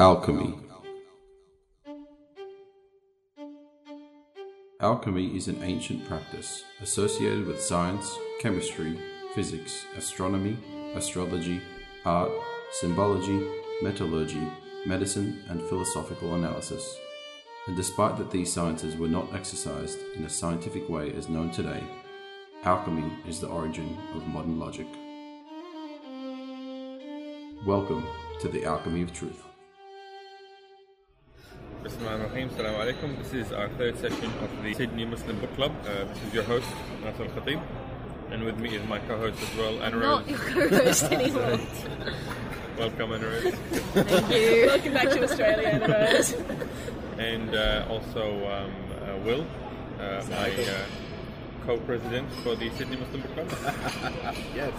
Alchemy Alchemy is an ancient practice associated with science, chemistry, physics, astronomy, astrology, art, symbology, metallurgy, medicine, and philosophical analysis. And despite that these sciences were not exercised in a scientific way as known today, alchemy is the origin of modern logic. Welcome to the Alchemy of Truth. Bismillahirrahmanirrahim. Assalamu alaikum. This is our third session of the Sydney Muslim Book Club. Uh, this is your host, Nasser Khatib. And with me is my co-host as well, Anna Rose. Not Rose. your co-host anymore. Welcome, Anna Rose. Thank you. Welcome back to Australia, Anna Rose. and uh, also um, uh, Will, uh, my uh, co-president for the Sydney Muslim Book Club. Yes,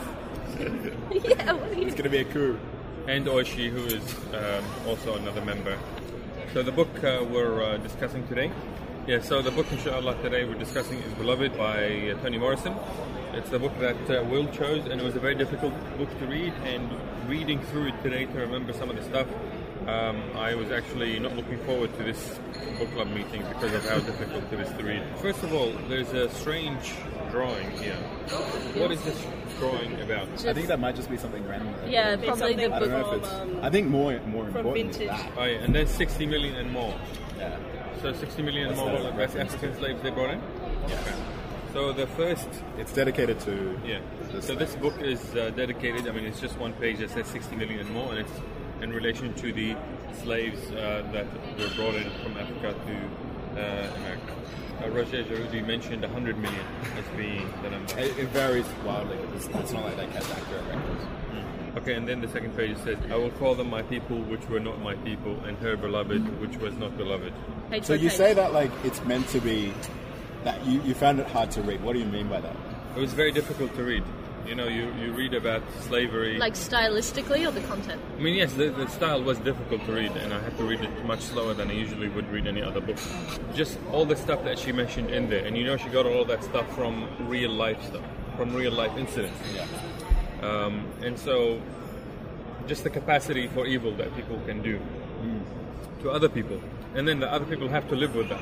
yeah, what are you? it's going to be a coup. and Oishi, who is um, also another member. So the book uh, we're uh, discussing today. Yeah, so the book, inshallah, today we're discussing is Beloved by uh, Toni Morrison. It's the book that uh, Will chose, and it was a very difficult book to read. And reading through it today to remember some of the stuff, um, I was actually not looking forward to this book club meeting because of how difficult it is to read. First of all, there's a strange drawing here. What is this drawing about? I think that might just be something random. Yeah, probably the I don't know book. if it's. um, I think more more important vintage. is that. Oh, yeah, and then 60 million and more. Yeah. So 60 million That's more the West reference. African slaves they brought in? Yeah. So the first, It's dedicated to. yeah. This So this book is uh, dedicated, I mean, it's just one page that says 60 million and more, and it's in relation to the slaves uh, that were brought in from Africa to uh, America. Uh, Roger Jarudi mentioned 100 million as being the number. It, it varies wildly. It's, it's not like they kept accurate records. Okay, and then the second page says, I will call them my people which were not my people, and her beloved which was not beloved. page So you page. say that like it's meant to be that you, you found it hard to read. What do you mean by that? It was very difficult to read. You know, you, you read about slavery. Like stylistically or the content? I mean, yes, the, the style was difficult to read, and I had to read it much slower than I usually would read any other book. Just all the stuff that she mentioned in there, and you know, she got all that stuff from real life stuff, from real life incidents. Yeah. Um, and so, just the capacity for evil that people can do to other people, and then the other people have to live with that,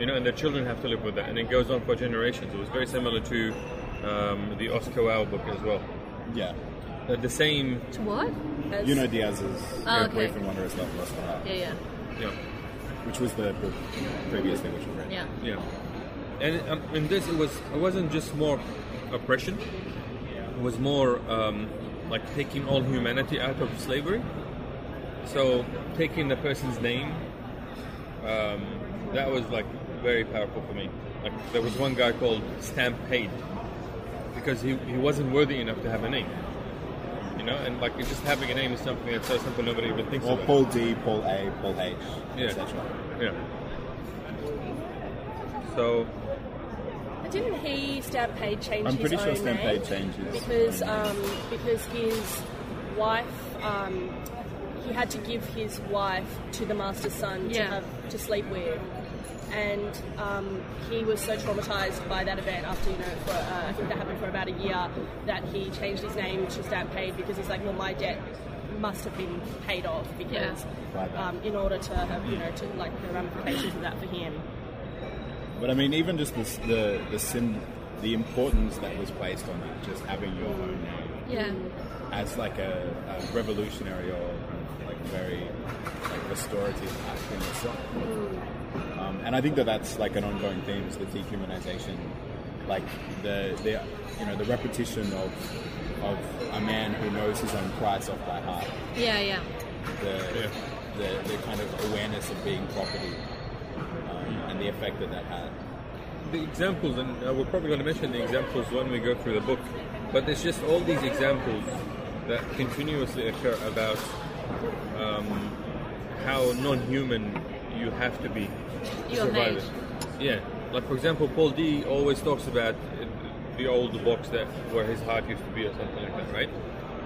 you know, and their children have to live with that, and it goes on for generations. It was very similar to um, the Oscar Wilde book as well. Yeah. Uh, the same, To what? As- You know Diaz's Oh, okay. Boyfriend Wondrous Love Lost Heart, Yeah, yeah, you know, which was the book previously which we read. yeah. Yeah, and um, in this it was it wasn't just more oppression. It was more um, like taking all humanity out of slavery. So taking the person's name, um, that was like very powerful for me. Like there was one guy called Stamp Paid because he, he wasn't worthy enough to have a name. You know, and like just having a name is something that's so simple nobody even thinks of Or about. Paul D, Paul A, Paul H, Yeah. etc. Yeah. So Didn't he Stamp Paid change I'm his pretty sure own Stamp Paid name? changes. because um, because his wife um, he had to give his wife to the master's son to have to sleep with. And um, he was so traumatized by that event after, you know, for, uh, I think that happened for about a year, that he changed his name to Stamp Paid because he's like, well, my debt must have been paid off because Right. um, in order to have, you know, to like the ramifications of that for him. But I mean, even just this, the the sim, the importance that was placed on that, just having your own name Yeah. as like a, a revolutionary or like very like restorative act in itself. Um, and I think that that's like an ongoing theme is the dehumanization, like the the you know the repetition of of a man who knows his own price off by heart. Yeah, yeah. the, Yeah. the, the kind of awareness of being property um, and the effect that that had. the examples, and uh, we're probably going to mention the examples when we go through the book, but there's just all these examples that continuously occur about um, how non-human you have to be to You are survive made. it. Yeah, like for example, Paul D always talks about the old box that where his heart used to be, or something like that, right?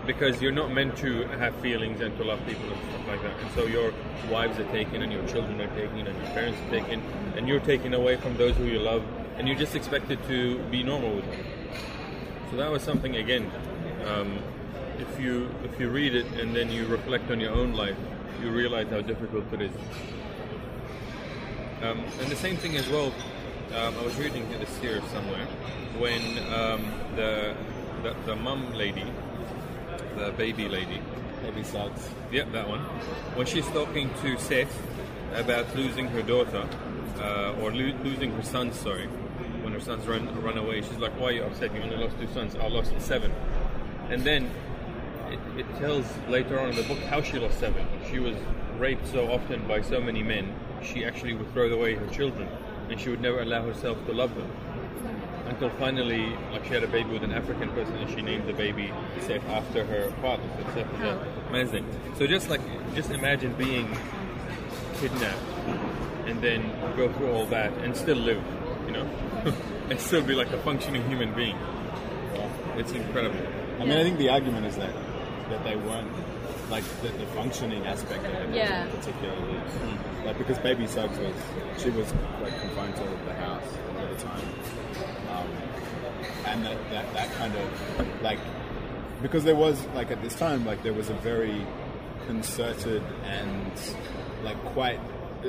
Because you're not meant to have feelings and to love people and stuff like that, and so your wives are taken, and your children are taken, and your parents are taken, and you're taken away from those who you love, and you're just expected to be normal with them. So that was something again. Um, if you if you read it and then you reflect on your own life, you realize how difficult it is. Um, and the same thing as well. Um, I was reading this here somewhere when um, the, the the mum lady, the baby lady, Baby Suggs. Yep, that one. When she's talking to Seth about losing her daughter, uh, or lo- losing her son, sorry, when her sons run run away, she's like, "Why are you upset? You only lost two sons. I lost seven. And then it, it tells later on in the book how she lost seven. She was raped so often by so many men, she actually would throw away her children, and she would never allow herself to love them until finally, like she had a baby with an African person, and she named the baby Seth after her father. So Seth is a man's name. So just like, just imagine being kidnapped and then go through all that and still live, you know, and still be like a functioning human being. It's incredible. I mean, I think the argument is that that they weren't like the, the functioning aspect of it Yeah. particularly. Like because Baby Suggs was she was like confined to the house all the time, um, and that, that that kind of like because there was like at this time like there was a very concerted and like quite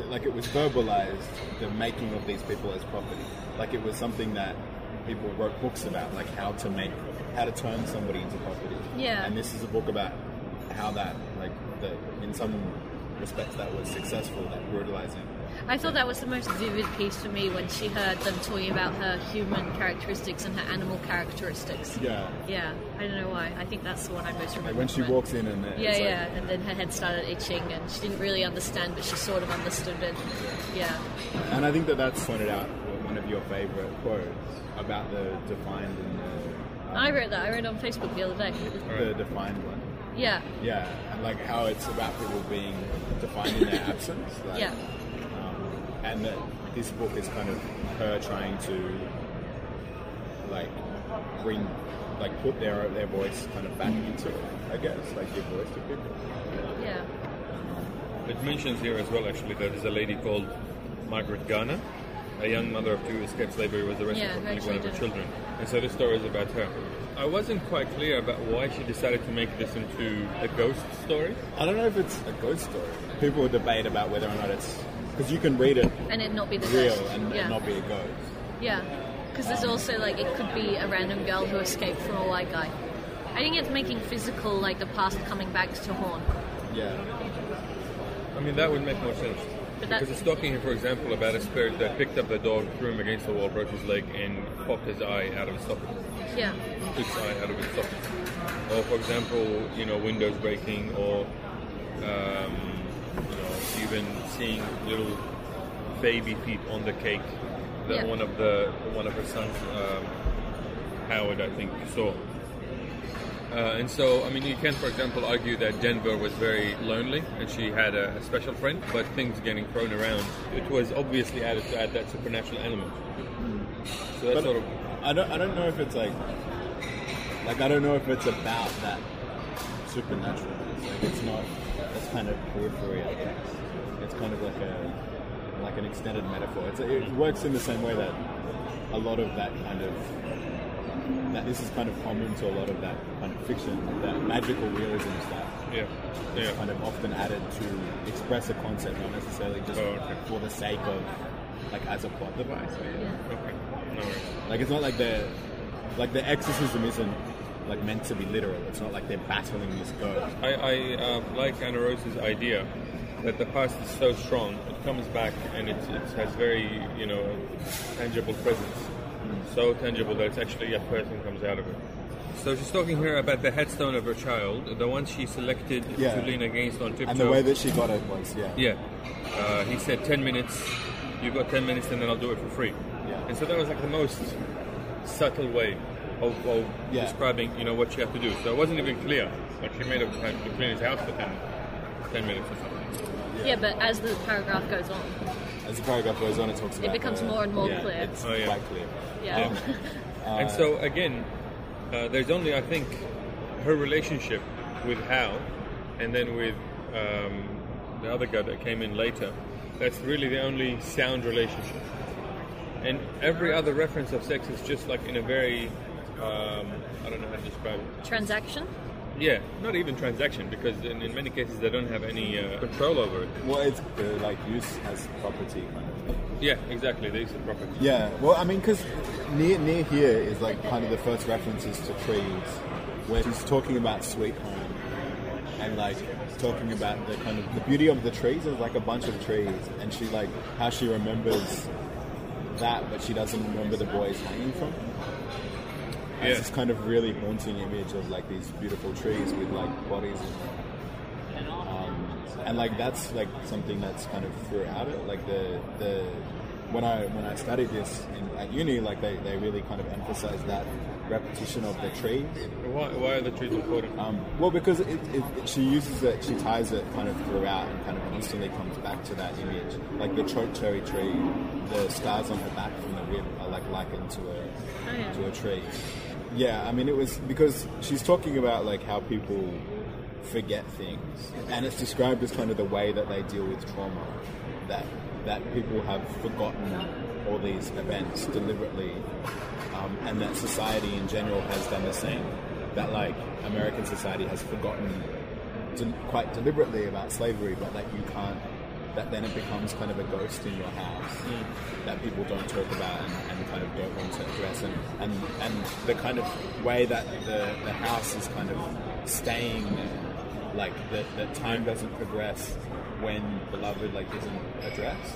like it was verbalized the making of these people as property. Like it was something that people wrote books about like how to make how to turn somebody into property. Yeah. and this is a book about how that like the in some respects that was successful that brutalizing I thought that was the most vivid piece for me when she heard them talking about her human characteristics and her animal characteristics. yeah Yeah, I don't know why. I think that's the one I most remember. like when she it. walks in and it's Yeah, like, yeah, and then her head started itching, and she didn't really understand, but she sort of understood it. Yeah, and I think that that's pointed out one of your favorite quotes about the defined and the, um, I wrote that. I wrote it on Facebook the other day. the defined one Yeah, Yeah, and like how it's about people being defined in their absence. Like, yeah, Um, and that this book is kind of her trying to like bring, like put their their voice kind of back into it. I guess like give voice to people. yeah. It mentions here as well, actually, that there's a lady called Margaret Garner, a young mother of two who escaped slavery, was arrested Yeah, for her killing one of her children. children. And so this story is about her. I wasn't quite clear about why she decided to make this into a ghost story. I don't know if it's a ghost story. People debate about whether or not it's because you can read it And it not be the real ghost. and, yeah. and not be a ghost. Yeah, because there's also like it could be a random girl who escaped from a white guy. I think it's making physical, like the past coming back to haunt. Yeah, I mean, that would make more sense. But because it's talking here, for example, about a spirit that picked up the dog, threw him against the wall, broke his leg, and popped his eye out of his socket. Yeah, Took his eye out of his socket. Or, for example, you know, windows breaking, or um, you know, even seeing little baby feet on the cake that Yeah. one of the one of her sons, um, Howard, I think, saw. Uh, and so, I mean, you can, for example, argue that Denver was very lonely and she had a, a special friend, but things getting thrown around, it was obviously added to add that supernatural element. So that's but sort of I don't. I don't know if it's like, like I don't know if it's about that supernatural. It's like it's not. It's kind of periphery, I guess. It's kind of like a like an extended metaphor. It's, it works in the same way that a lot of that kind of that this is kind of common to a lot of that kind of fiction, that magical realism stuff. yeah, It's yeah. kind of often added to express a concept, not necessarily just Oh, okay. for the sake of like as a plot device. Guess. Okay, no worries. Like it's not like the like the exorcism isn't like meant to be literal. It's not like they're battling this ghost. I, I uh, like Anna Rose's idea that the past is so strong, it comes back and it, it has very, you know, tangible presence. So tangible that it's actually a person comes out of it. So she's talking here about the headstone of her child, the one she selected Yeah. to lean against on tiptoe. And the way that she got it was yeah. Yeah. Uh, he said 10 minutes, You've got 10 minutes and then I'll do it for free. Yeah. And so that was like the most subtle way of, of Yeah. describing, you know, what she have to do. So it wasn't even clear. Like she made up had to clean his house for 10, 10 minutes or something. yeah, but as the paragraph goes on, As the paragraph goes on, it talks about It becomes the- more and more yeah, clear. It's Oh, yeah. quite clear. yeah, and so again, uh, there's only, I think, her relationship with Hal and then with um, the other guy that came in later. That's really the only sound relationship. And every other reference of sex is just like in a very, um, I don't know how to describe it. transaction. Yeah, not even transaction because in, in many cases they don't have any uh, control over it. Well, it's uh, like use as property kind of. thing. Yeah, exactly. They use the property. Yeah, well, I mean, because near near here is like kind of the first references to trees, where she's talking about Sweet Home, and like talking about the kind of the beauty of the trees. There's like a bunch of trees, and she like how she remembers that, but she doesn't remember the boys hanging from. And Yeah. It's this kind of really haunting image of like these beautiful trees with like bodies. in them. Um, and like that's like something that's kind of throughout it. Like the the when I when I studied this in, at uni, like they, they really kind of emphasize that repetition of the trees. Why, why are the trees important? Um, well, because it, it, it, she uses it, she ties it kind of throughout and kind of instantly comes back to that image. Like the choke cherry tree, the scars on her back from the whip are like likened to a Oh, yeah. to a tree. Yeah, I mean it was because she's talking about like how people forget things, and it's described as kind of the way that they deal with trauma. That that people have forgotten all these events deliberately, um, and that society in general has done the same. That like American society has forgotten de- quite deliberately about slavery, but that you can't. That then it becomes kind of a ghost in your house that people don't talk about and, and kind of don't want to address, and, and and the kind of way that the, the house is kind of staying there, like that that time doesn't progress when the beloved like isn't addressed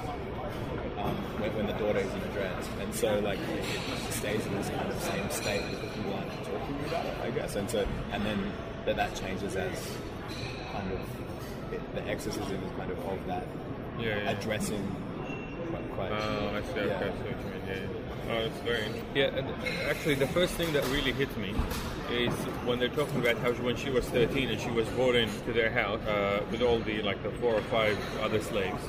um, when, when the daughter isn't addressed, and so like it, it stays in this kind of same state that people aren't talking about it, I guess, and so and then that that changes as kind of it, the exorcism is kind of of that Yeah, yeah. addressing quite, quite Oh, I see. Okay, yeah. I see what you mean. Yeah, yeah. Oh, it's very interesting. Yeah, and actually, the first thing that really hit me is when they're talking about how she, when she was 13 and she was brought into their house uh, with all the like the four or five other slaves.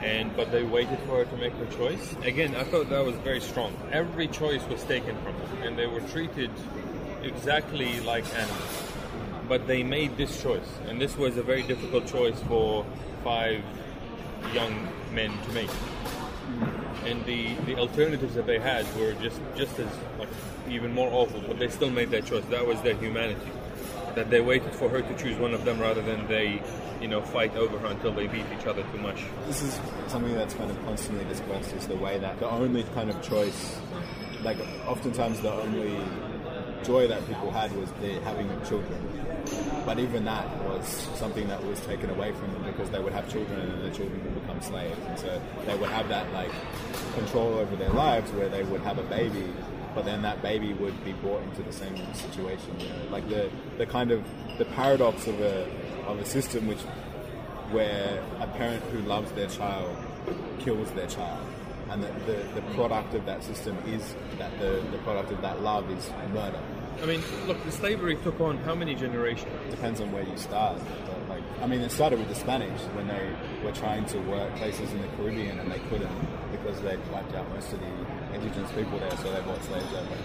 And but they waited for her to make her choice. Again, I thought that was very strong. Every choice was taken from her, and they were treated exactly like animals. But they made this choice, and this was a very difficult choice for five young men to make and the, the alternatives that they had were just just as like even more awful, but they still made that choice. That was their humanity. That they waited for her to choose one of them rather than they, you know, fight over her until they beat each other too much. This is something that's kind of constantly discussed is the way that the only kind of choice, like oftentimes the only joy that people had was the having of children. But even that was something that was taken away from them because they would have children and the children would become slaves. And so they would have that like control over their lives where they would have a baby, but then that baby would be brought into the same situation. You know, like the, the kind of the paradox of a of a system which where a parent who loves their child kills their child. And that the, the product of that system is that the, the product of that love is murder. I mean, look, the slavery took on how many generations? depends on where you start. But like, I mean, it started with the Spanish when they were trying to work places in the Caribbean and they couldn't because they'd wiped out most of the indigenous people there, so they brought slaves over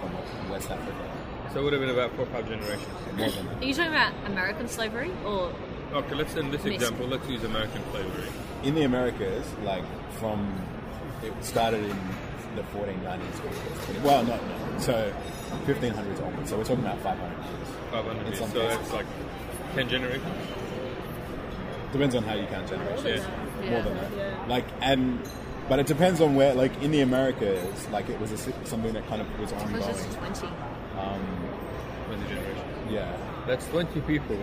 from West Africa. So it would have been about four or five generations. More than that. Are you talking about American slavery or Okay, let's in this example, let's use American slavery. In the Americas, like from it started in the 1490s. Well, no, no. So 1500s onwards. So we're talking about 500 years. 500 years. some So cases. that's like 10 generations. Depends on how you count generations. Yeah. More than that. Yeah. Like and. But it depends on where, like in the Americas, like it was a, something that kind of was ongoing. closest to 20? Um, 20 generations. yeah, That's 20 people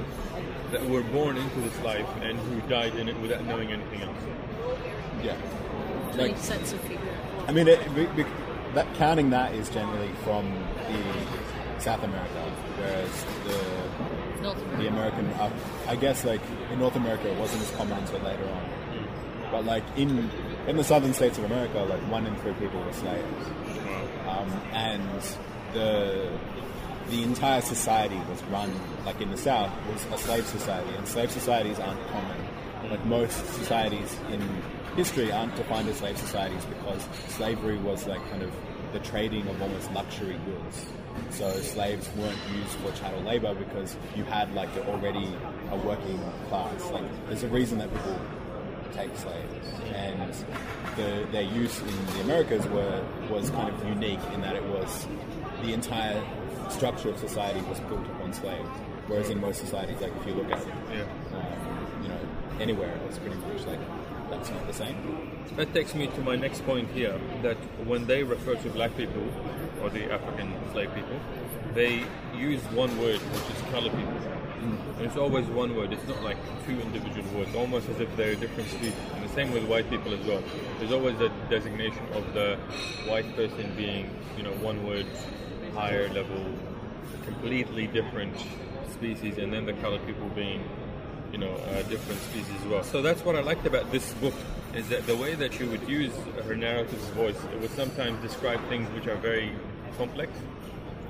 that were born into this life and who died in it without knowing anything else. yeah. 20 Like, sets of people. I mean, it, that counting that is generally from the South America, whereas the North the American, uh, I guess, like in North America, it wasn't as common until later on. But like in in the southern states of America, like one in three people were slaves, um, and the the entire society was run like in the South was a slave society, and slave societies aren't common. Like most societies in history aren't defined as slave societies because slavery was like kind of the trading of almost luxury goods. So slaves weren't used for chattel labor because you had like already a working class. Like there's a reason that people take slaves, and the, their use in the Americas were was kind of unique in that it was the entire structure of society was built upon slaves. Whereas in most societies, like if you look at Yeah. um, you know anywhere, it's pretty much like that's not the same. That takes me to my next point here that when they refer to black people or the African slave people, they use one word, which is colored people. And it's always one word, it's not like two individual words, almost as if they're a different species. And the same with white people as well. There's always a designation of the white person being, you know, one word, higher level, completely different species, and then the colored people being you know, uh, different species as well. So that's what I liked about this book is that the way that she would use her narrative voice, it would sometimes describe things which are very complex,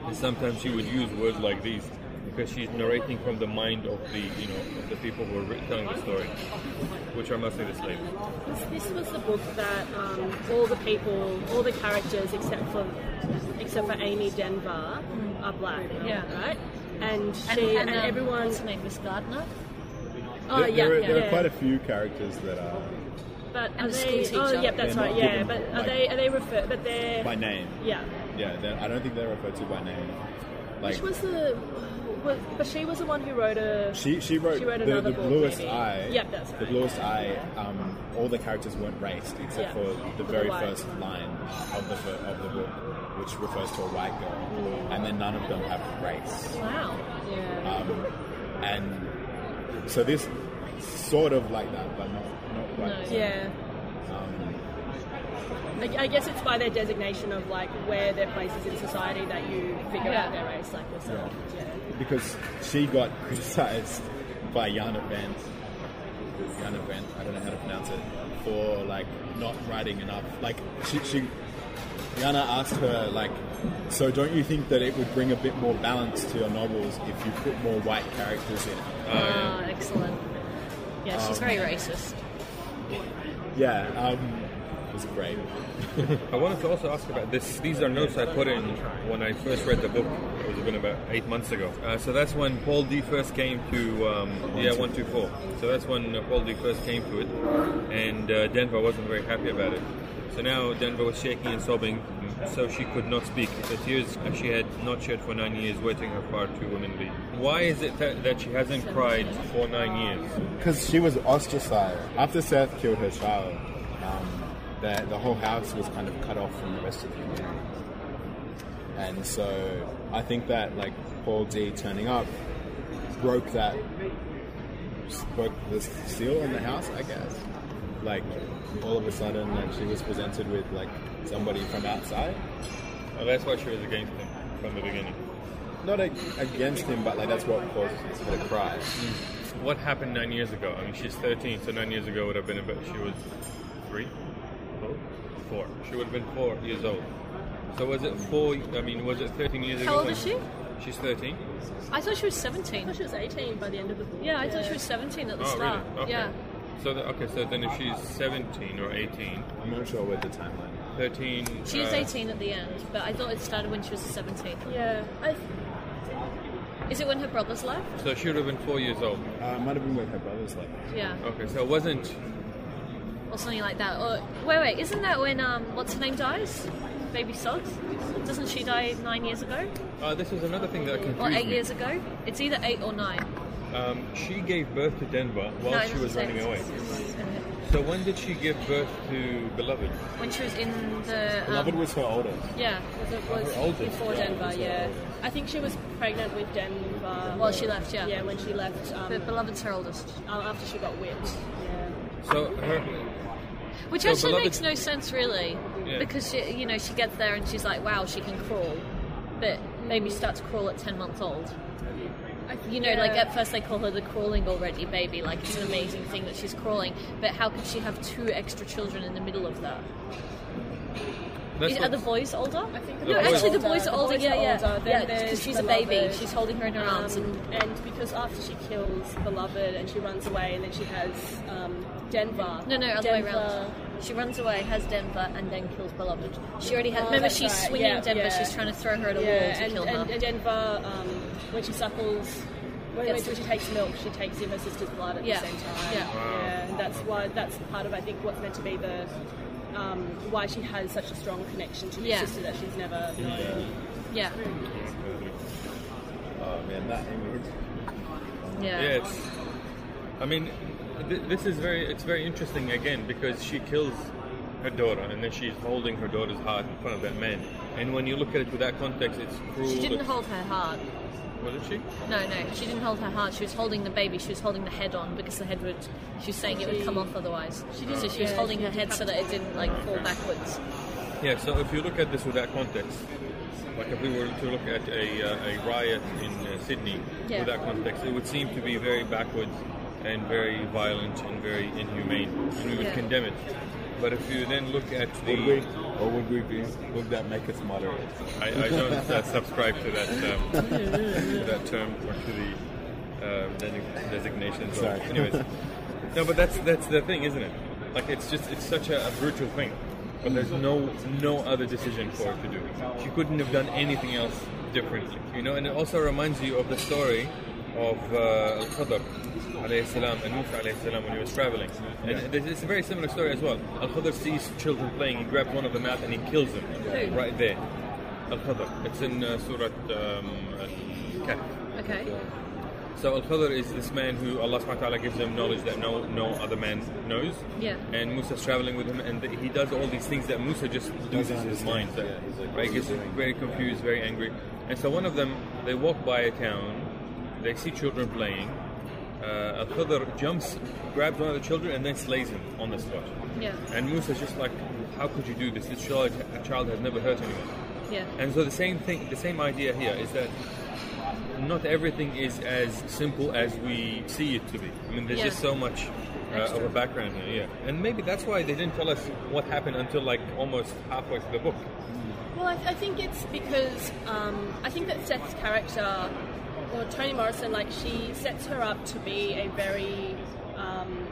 and sometimes she would use words like these because she's narrating from the mind of the, you know, of the people who are telling the story, which are mostly the slaves. This, this was the book that um, all the people, all the characters except for except for Amy Denver are black. Yeah. Right. And And, she and, and, um, everyone. What's her name? Miss Gardner. Oh there, yeah, there, are, yeah. there yeah. are quite a few characters that are But are they? Oh, yeah, that's They're right. Yeah, given, but are like- they? Are they referred? But they're. by name. Yeah. Yeah, I don't think they're referred to by name. Like Which was the? Was, but she was the one who wrote a. she, she wrote, She wrote the, another the book, bluest maybe. eye. Yep, that's right. The right. bluest eye. Um, all the characters weren't raced except Yeah. for the For very the first line of the of the book, which refers to a white girl, and then none of them have race. Wow. Yeah. Um, and so this sort of like that, but not not quite. No. yeah. Um, I, I guess it's by their designation of like where their place is in society that you figure Yeah. out their race, like yourself. Yeah. because she got criticized by Yana Wendt, Jana Wendt, I don't know how to pronounce it, for like not writing enough. Like she, she Jana asked her like, so don't you think that it would bring a bit more balance to your novels if you put more white characters in it? Ah, excellent. Yeah, she's Um, very racist. Yeah, um, it was great. I wanted to also ask about this. These are notes I put in when I first read the book. It was been about eight months ago. Uh, so that's when Paul D first came to um, yeah one two four. So that's when uh, Paul D first came to it, and uh, Denver wasn't very happy about it. So now Denver was shaking and sobbing, so she could not speak. The tears she had not shed for nine years, wetting her far too womanly. Why is it that, that she hasn't cried for nine years? Because she was ostracized. After Seth killed her child, um, the, the whole house was kind of cut off from the rest of the community. And so I think that like Paul D turning up broke that, broke the seal in the house, I guess. Like all of a sudden, like she was presented with like somebody from outside. Oh, that's why she was against him from the beginning. Not a, against him, but like that's what caused her to cry. Mm. What happened nine years ago? I mean, she's 13, so nine years ago would have been about, she was three? Four? Four. She would have been four years old. So was it four, I mean, was it 13 years ago? How old when- is she? She's 13. I thought she was 17. I thought she was 18 by the end of the book. Yeah, I thought she was 17 at the Oh, start. really? Okay. Yeah. So, the, okay, so then if she's 17 or 18, I'm not sure what the timeline. 13. She is uh, 18 at the end, but I thought it started when she was 17. Yeah. I, Is it when her brothers left? So she would have been four years old. Uh, might have been with her brothers, left. Yeah, Okay, so it wasn't. or something like that. Or wait, wait, isn't that when um, what's her name dies? Baby Suggs? Doesn't she die nine years ago Uh, this is another thing that confused or eight me. years ago? It's either eight or nine. Um, she gave birth to Denver while No, she was doesn't say. running away. So when did she give birth to Beloved? When she was in the um, Beloved was her oldest. yeah. was it was Her oldest. before Yeah, Denver, was yeah. oldest. I think she was pregnant with Denver. While she left, yeah. Yeah, when she left um, But Beloved's her oldest, uh, after she got whipped. Yeah. So her, which So actually Beloved- makes no sense really, Yeah. because she, you know she gets there and she's like, wow, she can crawl, but maybe starts to crawl at 10 months old. You know, Yeah. like at first they call her the crawling already baby, like it's an amazing thing that she's crawling. But how could she have two extra children in the middle of that? that's Is, are the boys older? I think the no, boys actually the boys are older. boys yeah, are yeah, older. Yeah. Because she's a baby, Beloved. she's holding her in her arms, Um, and and because after she kills Beloved and she runs away, and then she has um, Denver. no, no, other way around. She runs away, has Denver, and then kills Beloved. She already has. Oh, remember, she's right. swinging Yeah, Denver. yeah. She's trying to throw her at a Yeah, wall to and, kill and, her. and Denver, um, when she suckles, when, when, she takes milk, she takes in her sister's blood at Yeah. the same time. Yeah. Wow. and that's why that's part of I think what's meant to be the um, why she has such a strong connection to her Yeah. sister that she's never known. yeah. Oh man, that image. Yeah. Yeah, it's. I mean, th- this is very. It's very interesting again because she kills her daughter and then she's holding her daughter's heart in front of that man. And when you look at it with that context, it's cruel. She didn't it's- hold her heart. Wasn't she? No, no, she didn't hold her heart. She was holding the baby. She was holding the head on because the head would. She was saying it would come off otherwise. She did- so she was yeah, holding she her head so that it didn't like fall backwards. Yeah. So if you look at this with that context, like if we were to look at a, uh, a riot in uh, Sydney Yeah. with that context, it would seem to be very backwards and very violent and very inhumane, and we would Yeah. condemn it. But if you then look at the Would we, or would we be? Would that make us moderate? I, I don't uh, subscribe to that um, to that term or to the um, designation. So, Sorry. anyways, no, but that's that's the thing, isn't it? Like it's just it's such a, a brutal thing, but there's no no other decision for her to do. She couldn't have done anything else differently, you know. And it also reminds you of the story of uh, Al Khadr alayhi salam and Musa alayhi salam when he was traveling. And there's- it's a very similar story as well. Al Khadr sees children playing, he grabs one of them out and he kills them Who? right there. Al Khadr. It's in uh, Surah um, Al-Kahf. Okay. So Al Khadr is this man who Allah subhanahu wa ta'ala gives him knowledge that no no other man knows. Yeah. And Musa's traveling with him and he does all these things that Musa just loses his understand. mind. That, Yeah, he's like, right? what Gets is he doing? very confused, very angry. And so one of them, they walk by a town, they see children playing. Uh, Al jumps, grabs one of the children, and then slays him on the spot. Yeah. And Musa's just like, how could you do this? This child, child has never hurt anyone. Yeah. And so the same thing, the same idea here is that not everything is as simple as we see it to be. I mean, there's Yeah. just so much uh, of a background here, yeah. And maybe that's why they didn't tell us what happened until like almost halfway through the book. Well, I, I think it's because um, I think that Seth's character, or Toni Morrison, like she sets her up to be a very, um,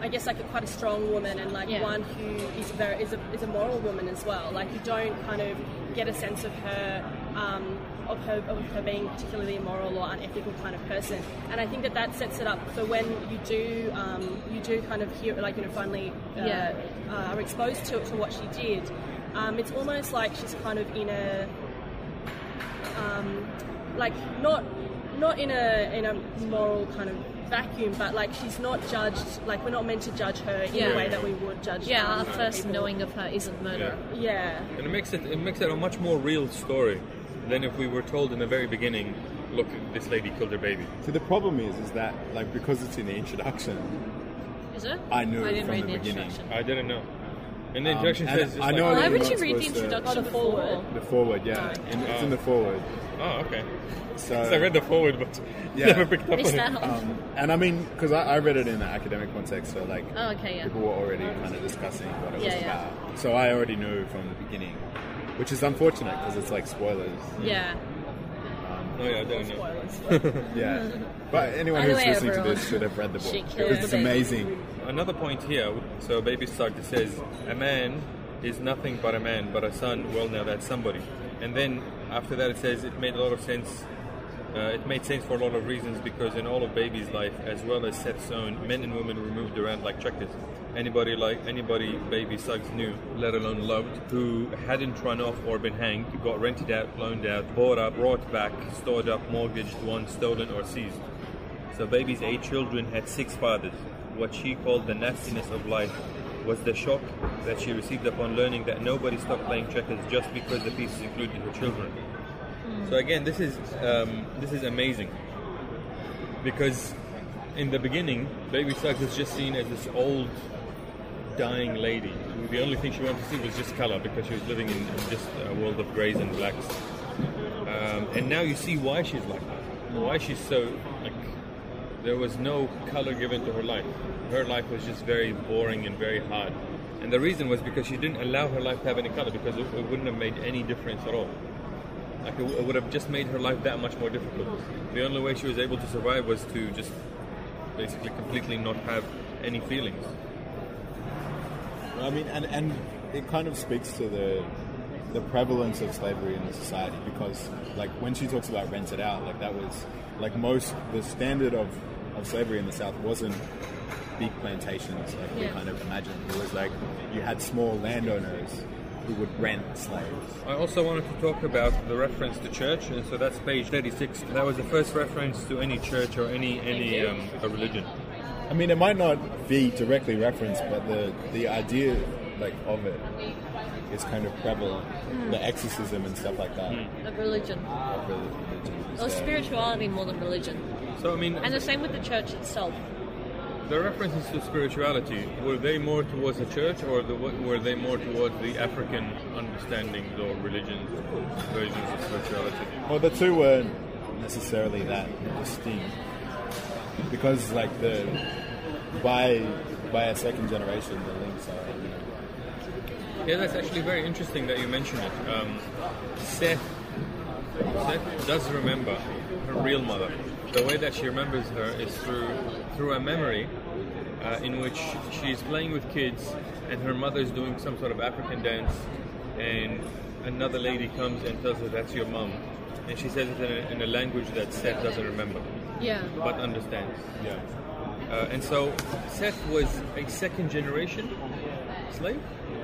I guess, like a quite a strong woman and like Yeah. one who is very is a, is a moral woman as well. Like you don't kind of get a sense of her. Um, of her, of her being particularly immoral or unethical kind of person, and I think that that sets it up for when you do um, you do kind of hear like you know finally uh, Yeah. uh, are exposed to, to what she did, um, it's almost like she's kind of in a, um, like not not in a in a moral kind of vacuum, but like she's not judged. Like we're not meant to judge her in Yeah. the way that we would judge. Yeah, our first people. knowing of her isn't murder. Yeah, And it makes it it makes it a much more real story than if we were told in the very beginning, look, this lady killed her baby. So the problem is, is that like because it's in the introduction, Is it? I knew I it didn't from read the the beginning. I didn't know. And the Um, introduction and says, just I like, know Why would you're you not read the supposed to- introduction Oh, the foreword. the foreword, yeah, and it's in the foreword. oh, okay. So I read the foreword, but Yeah. never picked up Missed on it. Um, and I mean, because I, I read it in the academic context, so like Oh, okay, yeah. people were already kind of discussing what it was Yeah, yeah. about. So I already knew from the beginning, which is unfortunate because it's like spoilers. Yeah. Oh yeah, I didn't know. Yeah. But anyone who's listening everyone, to this should have read the book. she killed the it's amazing. Another point here, so Baby Sugg says, a man is nothing but a man, but a son, well now that's somebody. And then after that it says it made a lot of sense, uh, it made sense for a lot of reasons because in all of Baby's life, as well as Seth's own, men and women were moved around like checkers. Anybody like anybody Baby Suggs knew, let alone loved, who hadn't run off or been hanged, got rented out, loaned out, bought up, brought back, stored up, mortgaged, won, stolen or seized. So baby's eight children had six fathers. What she called the nastiness of life was the shock that she received upon learning that nobody stopped playing checkers just because the pieces included her children. So again, this is um, this is amazing because in the beginning, Baby Suggs is just seen as this old, dying lady. The only thing she wanted to see was just color because she was living in just a world of grays and blacks. Um, and now you see why she's like that. Why she's so like. There was no color given to her life. Her life was just very boring and very hard. And the reason was because she didn't allow her life to have any color because it, it wouldn't have made any difference at all. Like it, it would have just made her life that much more difficult. The only way she was able to survive was to just basically completely not have any feelings. I mean, and, and it kind of speaks to the the prevalence of slavery in the society because, like, when she talks about rented out, like that was like most the standard of, of slavery in the South wasn't big plantations like we Yeah. kind of imagine. It was like you had small landowners who would rent slaves. I also wanted to talk about the reference to church, and so that's page 36. That was the first reference to any church or any any um, a religion. I mean, it might not be directly referenced, but the the idea like of it is kind of prevalent. Hmm. The exorcism and stuff like that hmm. Of religion. of religion. is Or there. spirituality more than religion. So I mean, And the same with the church itself. the references to spirituality were they more towards the church, or the, were they more towards the African understandings or religions versions of spirituality? Well, the two weren't necessarily that distinct because, like, the by by a second generation, the links are. You know, Yeah, that's actually very interesting that you mention it. Um, Seth, Seth does remember her real mother. The way that she remembers her is through through a memory uh, in which she's playing with kids, and her mother's doing some sort of African dance, and another lady comes and tells her that's your mom, and she says it in a, in a language that Seth doesn't remember Yeah. but understands. yeah. Uh, and so Seth was a second generation slave,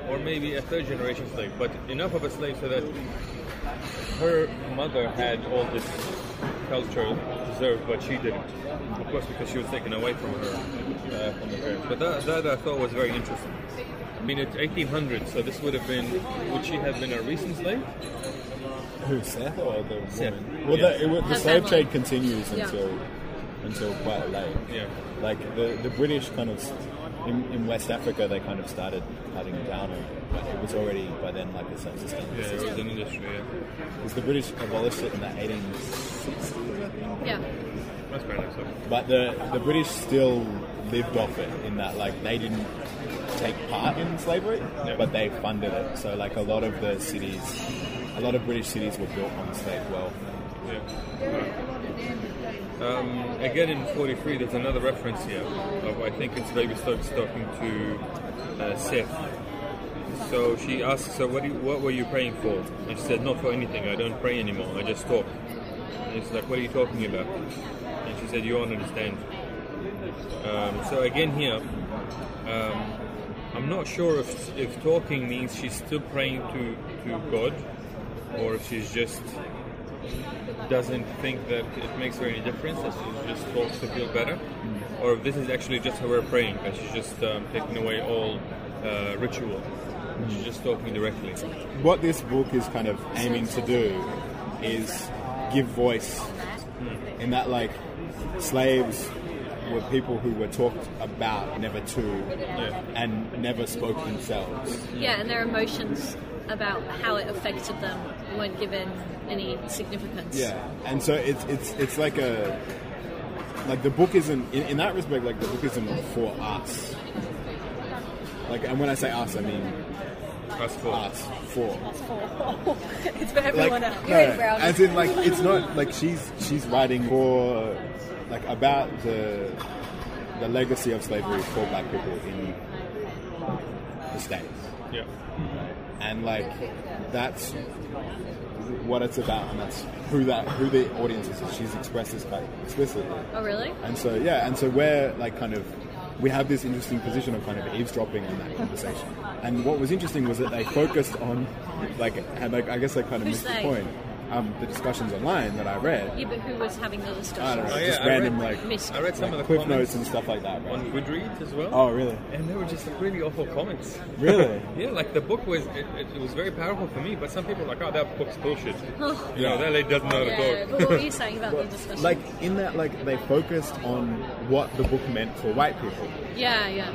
or maybe a third generation slave, but enough of a slave so that her mother had all this culture deserved, but she didn't. Of course, because she was taken away from her, uh, from her parents. But that, that I thought was very interesting. I mean, it's 1800, so this would have been, would she have been a recent slave? Who Seth or the Seth, woman? Well, yeah. the, it, the slave trade continues Yeah. Until until quite late. Yeah. Like the the British kind of in, in West Africa, they kind of started cutting down on it, but it was already by then like a self-sustaining Yeah, it system. was an industry, yeah. Because the British abolished it in the 1860s, I think. Yeah. That's very nice. But the the British still lived off it in that like they didn't take part in slavery, Yeah. but they funded it. So like a lot of the cities, a lot of British cities were built on slave wealth. Yeah. Um, again, in 43, there's another reference here of I think it's Baby Stokes talking to uh, Seth. So she asks her, what, you, what were you praying for? And she said, Not for anything. I don't pray anymore. I just talk. And he's like, What are you talking about? And she said, You won't understand. Um, so again, here, um, I'm not sure if, if talking means she's still praying to, to God or if she's just doesn't think that it makes her any difference, that she just talks to feel better, or if this is actually just how we're praying, that she's just um, taking away all uh, ritual. She's just talking directly. What this book is kind of aiming to do is give voice in that like slaves were people who were talked about, never to, Yeah. and never spoke themselves. Yeah, and their emotions about how it affected them weren't given any significance. Yeah, and so it's it's it's like a like the book isn't in, in that respect like the book isn't for us. Like, and when I say us, I mean Us four. us for. it's for everyone Like, else. no, as in like it's not like she's she's writing for like about the the legacy of slavery for black people in the states. Yeah. and like that's what it's about, and that's who that who the audience is. She's expressed this quite explicitly, Oh, really? and so yeah, and so we're like kind of we have this interesting position of kind of eavesdropping on that conversation. And what was interesting was that they focused on like and like I guess they kind of Who's missed they? the point. Um, the discussions online that I read, Yeah, but who was having the discussion? I don't know, Oh, yeah, just I random read- like Missed. I read some like of the cliff comments notes and stuff like that. on Right? Goodreads as well. Oh, really? And they were just like really awful comments. Really? Yeah, like the book was, it, it, it was very powerful for me, but some people were like, oh, that book's bullshit. you know, that lady doesn't know how Yeah, to but what were you saying about the discussion? Like in that, like they focused on what the book meant for white people. yeah, yeah.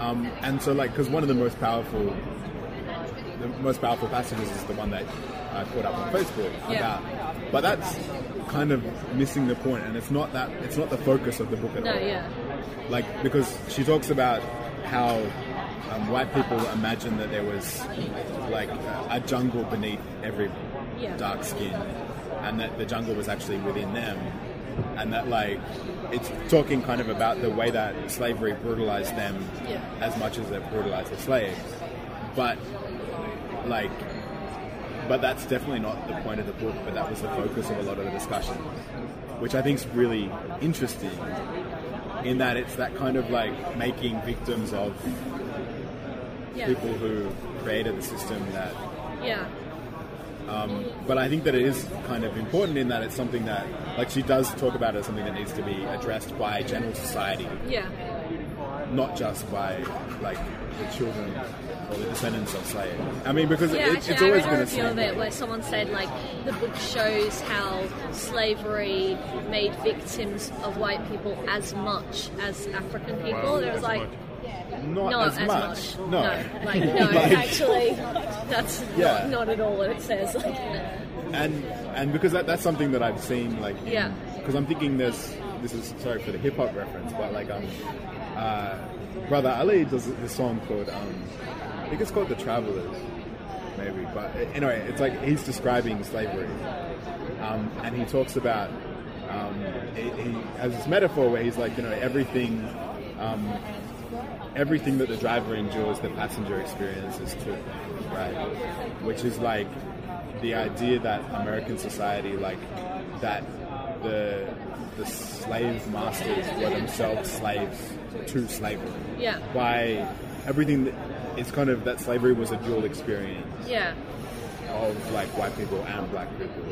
Um, and so, like, because one of the most powerful, the most powerful passages is the one that I put up on Facebook Yeah. about. But that's kind of missing the point, and it's not that it's not the focus of the book at No, all. yeah. Like because she talks about how um, white people imagine that there was like a, a jungle beneath every Yeah. dark skin, and that the jungle was actually within them, and that like it's talking kind of about the way that slavery brutalized them Yeah. as much as it brutalized the slaves, but like. But that's definitely not the point of the book. But that was the focus of a lot of the discussion, which I think is really interesting. In that it's that kind of like making victims of Yeah. people who created the system that Yeah. Um, but I think that it is kind of important in that it's something that, like, she does talk about it as something that needs to be addressed by general society, Yeah. Not just by like the children or the descendants of slaves. I mean, because Yeah, it, actually, it's I always read a been a review of thing. it where someone said like the book shows how slavery made victims of white people as much as African people. Wow, there was like much. Not not as, as much. much. No. like no, Like- actually, that's Yeah. not, not at all what it says. Like, and and because that, that's something that I've seen like Yeah. because I'm thinking there's this is sorry for the hip hop reference but like um uh, brother Ali does this song called um I think it's called The Travelers maybe but uh, anyway it's like he's describing slavery um, and he talks about um, he, he has this metaphor where he's like you know everything um, everything that the driver endures, the passenger experiences too, right? Which is like the idea that American society, like that the the slave masters were themselves slaves to slavery. yeah, By everything that it's kind of that slavery was a dual experience yeah, of like white people and black people.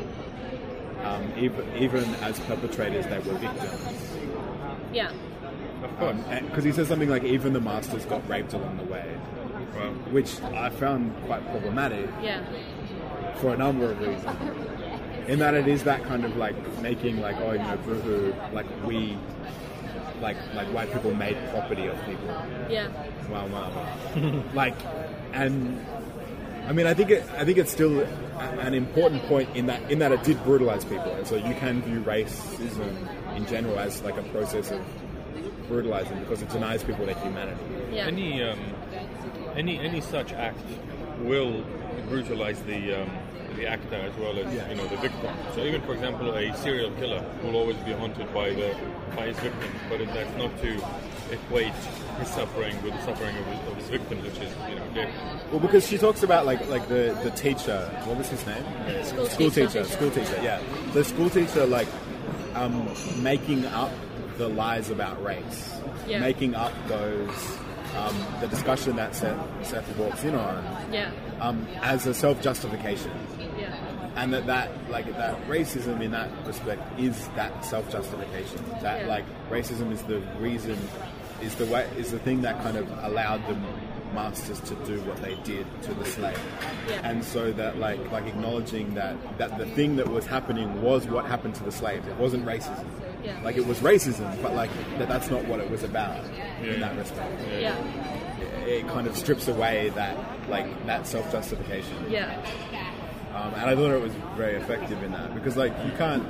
Um, even even as perpetrators, they were victims. yeah, Of course. Because he says something like, even the masters got raped along the way. Wow. which I found quite problematic yeah, for a number of reasons. In that it is that kind of like making like oh you know boohoo like we like like white people made property of people. yeah, Wow wow wow. like and I mean I think it I think it's still an important point in that in that it did brutalize people and so you can view racism in general as like a process of brutalizing because it denies people their humanity. yeah. Any um, any any such act will brutalize the um, the actor as well as Yeah. you know the victim. So even for example, a serial killer will always be haunted by the by his victim, but it, that's not to equate his suffering with the suffering of his, of his victims, which is you know death. Well, because she talks about like like the, the teacher. What was his name? School school teacher. teacher. School teacher. Yeah, the school teacher like um, making up the lies about race, Yeah. making up those um, the discussion that Seth, Seth walks in on yeah, um, as a self justification, yeah, and that that like that racism in that respect is that self justification. That Yeah. like racism is the reason, is the way is the thing that kind of allowed the masters to do what they did to the slave. Yeah. And so that like like acknowledging that that the thing that was happening was what happened to the slaves. It wasn't racism. Yeah. Like it was racism, but like that, that's not what it was about in that respect. yeah, It kind of strips away that like that self justification. yeah, Um, and I thought it was very effective in that because, like, you can't,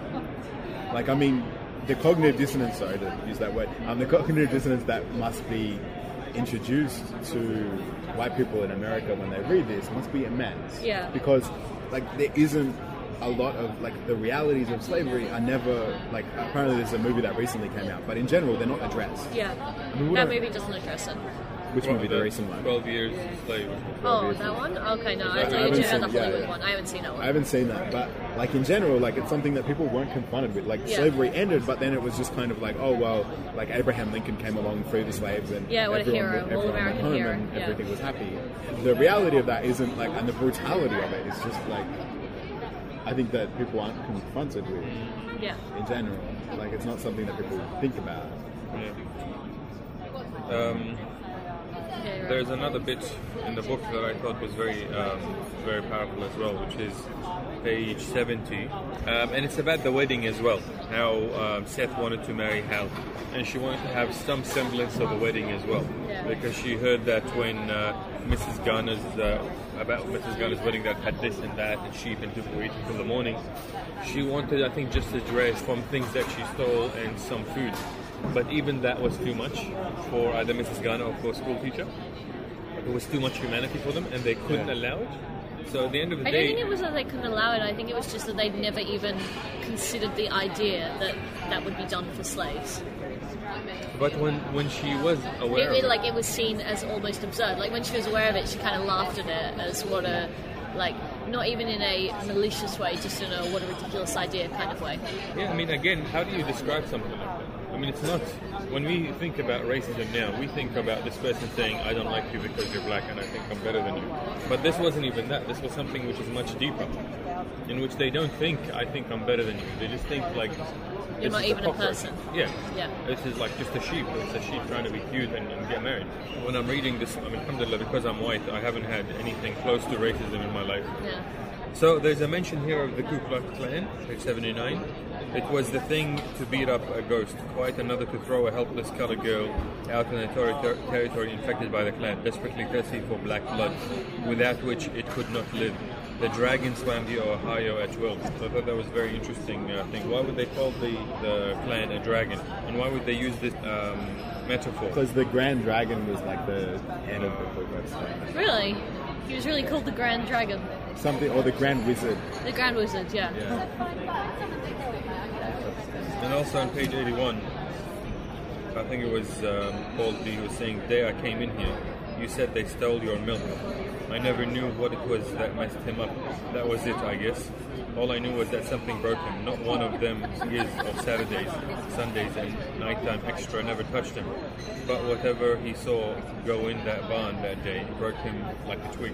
like, I mean, the cognitive dissonance. Sorry to use that word. Um, the cognitive dissonance that must be introduced to white people in America when they read this must be immense. Yeah. Because, like, there isn't a lot of like the realities of slavery are never like. Apparently, there's a movie that recently came out, but in general, they're not addressed. yeah. mean, That movie doesn't address it. Which movie? The recent one. Twelve years slave. Oh, that one? Okay, no, I, I I, haven't seen- the Hollywood yeah. one. I haven't seen that I haven't seen that, but like in general, like it's something that people weren't confronted with. Like Yeah. slavery ended, but then it was just kind of like, oh well, like Abraham Lincoln came along, freed the slaves, and Yeah, what a everyone, hero, went- everyone all-American home hero, and yeah. everything was happy. The reality of that isn't like, and the brutality of it is just like, I think that people aren't confronted with Yeah, in general. Like it's not something that people think about. Yeah. Um, yeah, you're right. There's another bit in the book that I thought was very, um, very powerful as well, which is page 70, um, and it's about the wedding as well. How um, Seth wanted to marry Hal, and she wanted to have some semblance of a wedding as well, because she heard that when uh, Mrs. Garner's uh, about Mrs. Garner's wedding that had this and that and sheep and people eating until the morning. She wanted, I think, just a dress from things that she stole and some food. But even that was too much for uh, either Mrs. Garner or for a school teacher. It was too much humanity for them, and they couldn't Yeah. allow it. So at the end of the day I don't day, think it was that they couldn't allow it. I think it was just that they'd never even considered the idea that that would be done for slaves. but when when she was aware, It, it, it, like it was seen as almost absurd. Like when she was aware of it, she kind of laughed at it as what a like not even in a malicious way, just in a what a ridiculous idea kind of way. yeah, I mean, again, how do you describe something like that? I mean, it's not. When we think about racism now, we think about this person saying, "I don't like you because you're black, and I think I'm better than you." But this wasn't even that. This was something which is much deeper, in which they don't think, "I think I'm better than you." They just think like. You're not even a cockroach. person. Yeah. Yeah. This is like just a sheep. It's a sheep trying to be cute and, and get married. When I'm reading this, I mean, alhamdulillah, because I'm white, I haven't had anything close to racism in my life. Yeah. So there's a mention here of the Ku Klux Klan, page 79. It was the thing to beat up a ghost, quite another to throw a helpless colored girl out in a ter- ter- territory infected by the Klan, desperately thirsty for black blood, without which it could not live. The dragon swam the Ohio at will. So I thought that was a very interesting uh, thing. Why would they call the, the Klan a dragon? And why would they use this um, metaphor? Because the Grand Dragon was like the head of the Ku Klux Klan. Really? He was really called the Grand Dragon. Something, or the Grand Wizard. The Grand Wizard, yeah. And also on page 81, I think it was um, Paul D was saying, the day I came in here, you said they stole your milk. I never knew what it was that messed him up. That was it, I guess. All I knew was that something broke him. Not one of them years of Saturdays, Sundays, and nighttime extra never touched him. But whatever he saw go in that barn that day broke him like a twig.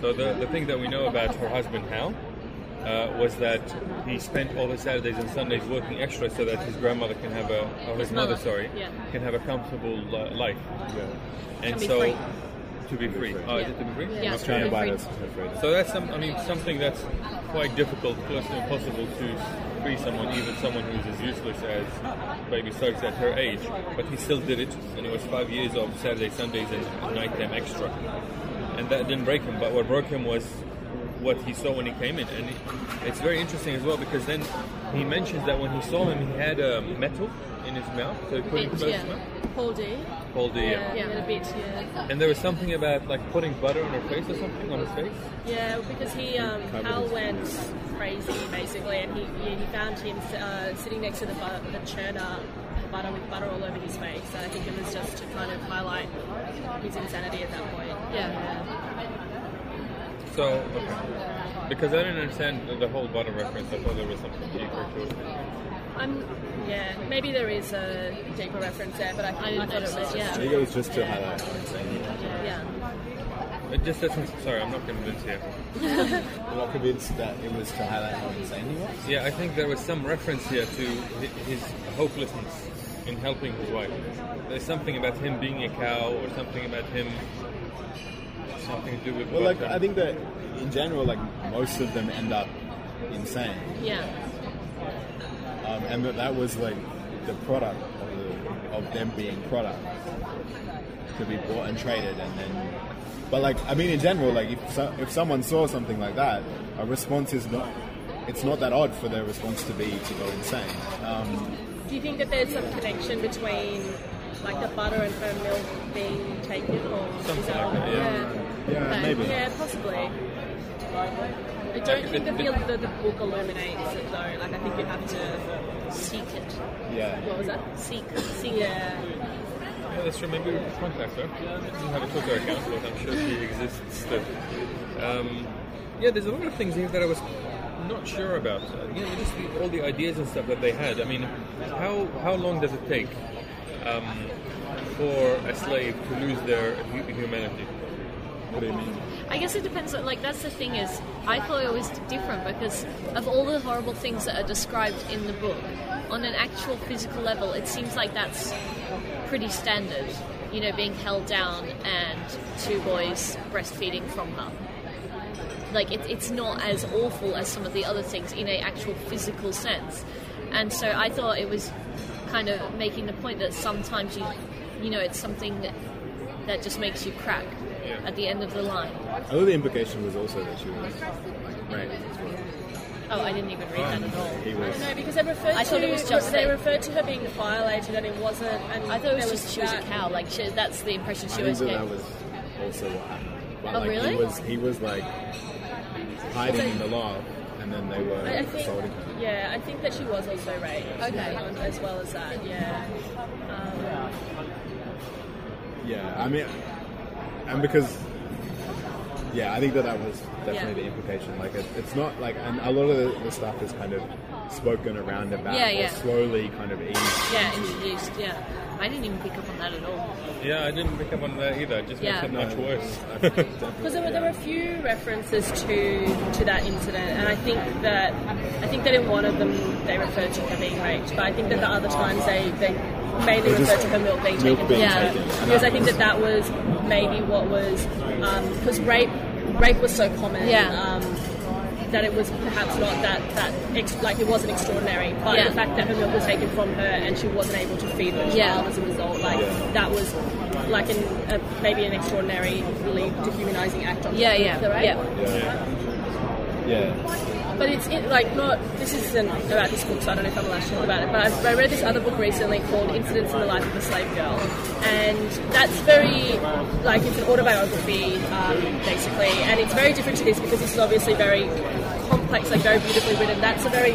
So the, the thing that we know about her husband, Hal, uh, was that he spent all his Saturdays and Sundays working extra so that his grandmother can have a, or his, His mother, mother, sorry, yeah. can have a comfortable uh, life. And Can be so, free. to be free. Oh, is it to be free? Yeah. Not trying to buy Free. us for free. So that's some, I mean something that's quite difficult, close to impossible to free someone, even someone who's as useless as Baby Suggs at her age. But he still did it, and it was five years of Saturday, Sundays, and nighttime extra, and that didn't break him. But what broke him was what he saw when he came in, and it, it's very interesting as well because then he mentions that when he saw him, he had a metal in his mouth, so he put it close yeah. his mouth. Paul D. Hold the, Yeah, Yeah. yeah. a bit, yeah. And there was something about like putting butter on her face or something on his face. Yeah, because he, um, Hal went crazy basically, and he, he, he found him uh, sitting next to the, butter, the churner, butter with butter all over his face. And I think it was just to kind of highlight his insanity at that point. Yeah. So, okay. Because I didn't understand the, the whole butter reference, I thought there was something deeper to it. I'm, yeah, maybe there is a deeper reference there, but I, I I, didn't thought it was it, yeah. I think it was just to highlight how insane yeah. It just doesn't. Sorry, I'm not convinced here. I'm not convinced that it was to highlight how insane he was. Yeah, I think there was some reference here to his hopelessness in helping his wife. There's something about him being a cow, or something about him something to do with. Well, like butter. I think that in general, like most of them end up insane, Yeah. um, and that that was like the product of, the, of them being product to be bought and traded, and then. But like, I mean, in general, like if so, if someone saw something like that, a response is not. It's not that odd for their response to be to go insane. Um, Do you think that there's some connection between like the butter and her milk being taken, or Something like that, yeah. yeah, Okay. maybe. Yeah, possibly. I don't think the, feel that the book illuminates it though. Like I think you have to. Seek it. Yeah. What was that? Seek. See, yeah. Yeah, that's true. Maybe we can contact her. She doesn't have a Twitter account, but I'm sure she exists still. Um, yeah, there's a lot of things here that I was not sure about. Uh, you know, just the, all the ideas and stuff that they had. I mean, how how long does it take um, for a slave to lose their hu- humanity? What do you mean? I guess it depends. on- Like that's the thing is, I thought it was different because of all the horrible things that are described in the book. On an actual physical level, it seems like that's pretty standard. You know, being held down and two boys breastfeeding from her. Like it, it's not as awful as some of the other things in a actual physical sense. And so I thought it was kind of making the point that sometimes you, you know, it's something that that just makes you crack Yeah. at the end of the line. I thought the implication was also that she was like raped as well. Oh, I didn't even read that at all. He was. No, because they referred I to thought it was just they that- referred to her being violated, and it wasn't. And I thought it was there just she was a that- cow. Like she, that's the impression I she think was that getting. that was also what happened. But Oh, like really? he was he was like hiding in the loft, and then they were I, I think, assaulting her. yeah, I think that she was also raped. Okay. um, as well as that, yeah. Um, Yeah, I mean, and because yeah, I think that that was definitely the implication. Like, it, it's not like, and a lot of the, the stuff is kind of spoken around about, Yeah, or slowly kind of eased. Yeah, introduced. Yeah, I didn't even pick up on that at all. Yeah, I didn't pick up on that either. It just Yeah. makes it much worse. Because there were, there were a few references to to that incident, and I think that I think that in one of them they referred to her being raped, but I think that the other times they they mainly Or just referred to her milk being milk taken. being Yeah. taken. Because I think that that was maybe what was because rape rape was so common. Yeah. Um, that it was perhaps not that that ex- like it wasn't extraordinary, but Yeah. the fact that her milk was taken from her and she wasn't able to feed her child Yeah. as a result, like Yeah. that was like an, a, maybe an extraordinary, really dehumanizing act on Yeah, the yeah, rape. yeah. Yeah. But it's it, like not. This isn't about this book, so I don't know if I'm allowed to talk about it. But I've, I read this other book recently called "Incidents in the Life of a Slave Girl," and that's very like it's an autobiography um, basically, and it's very different to this because this is obviously very complex, like very beautifully written. That's a very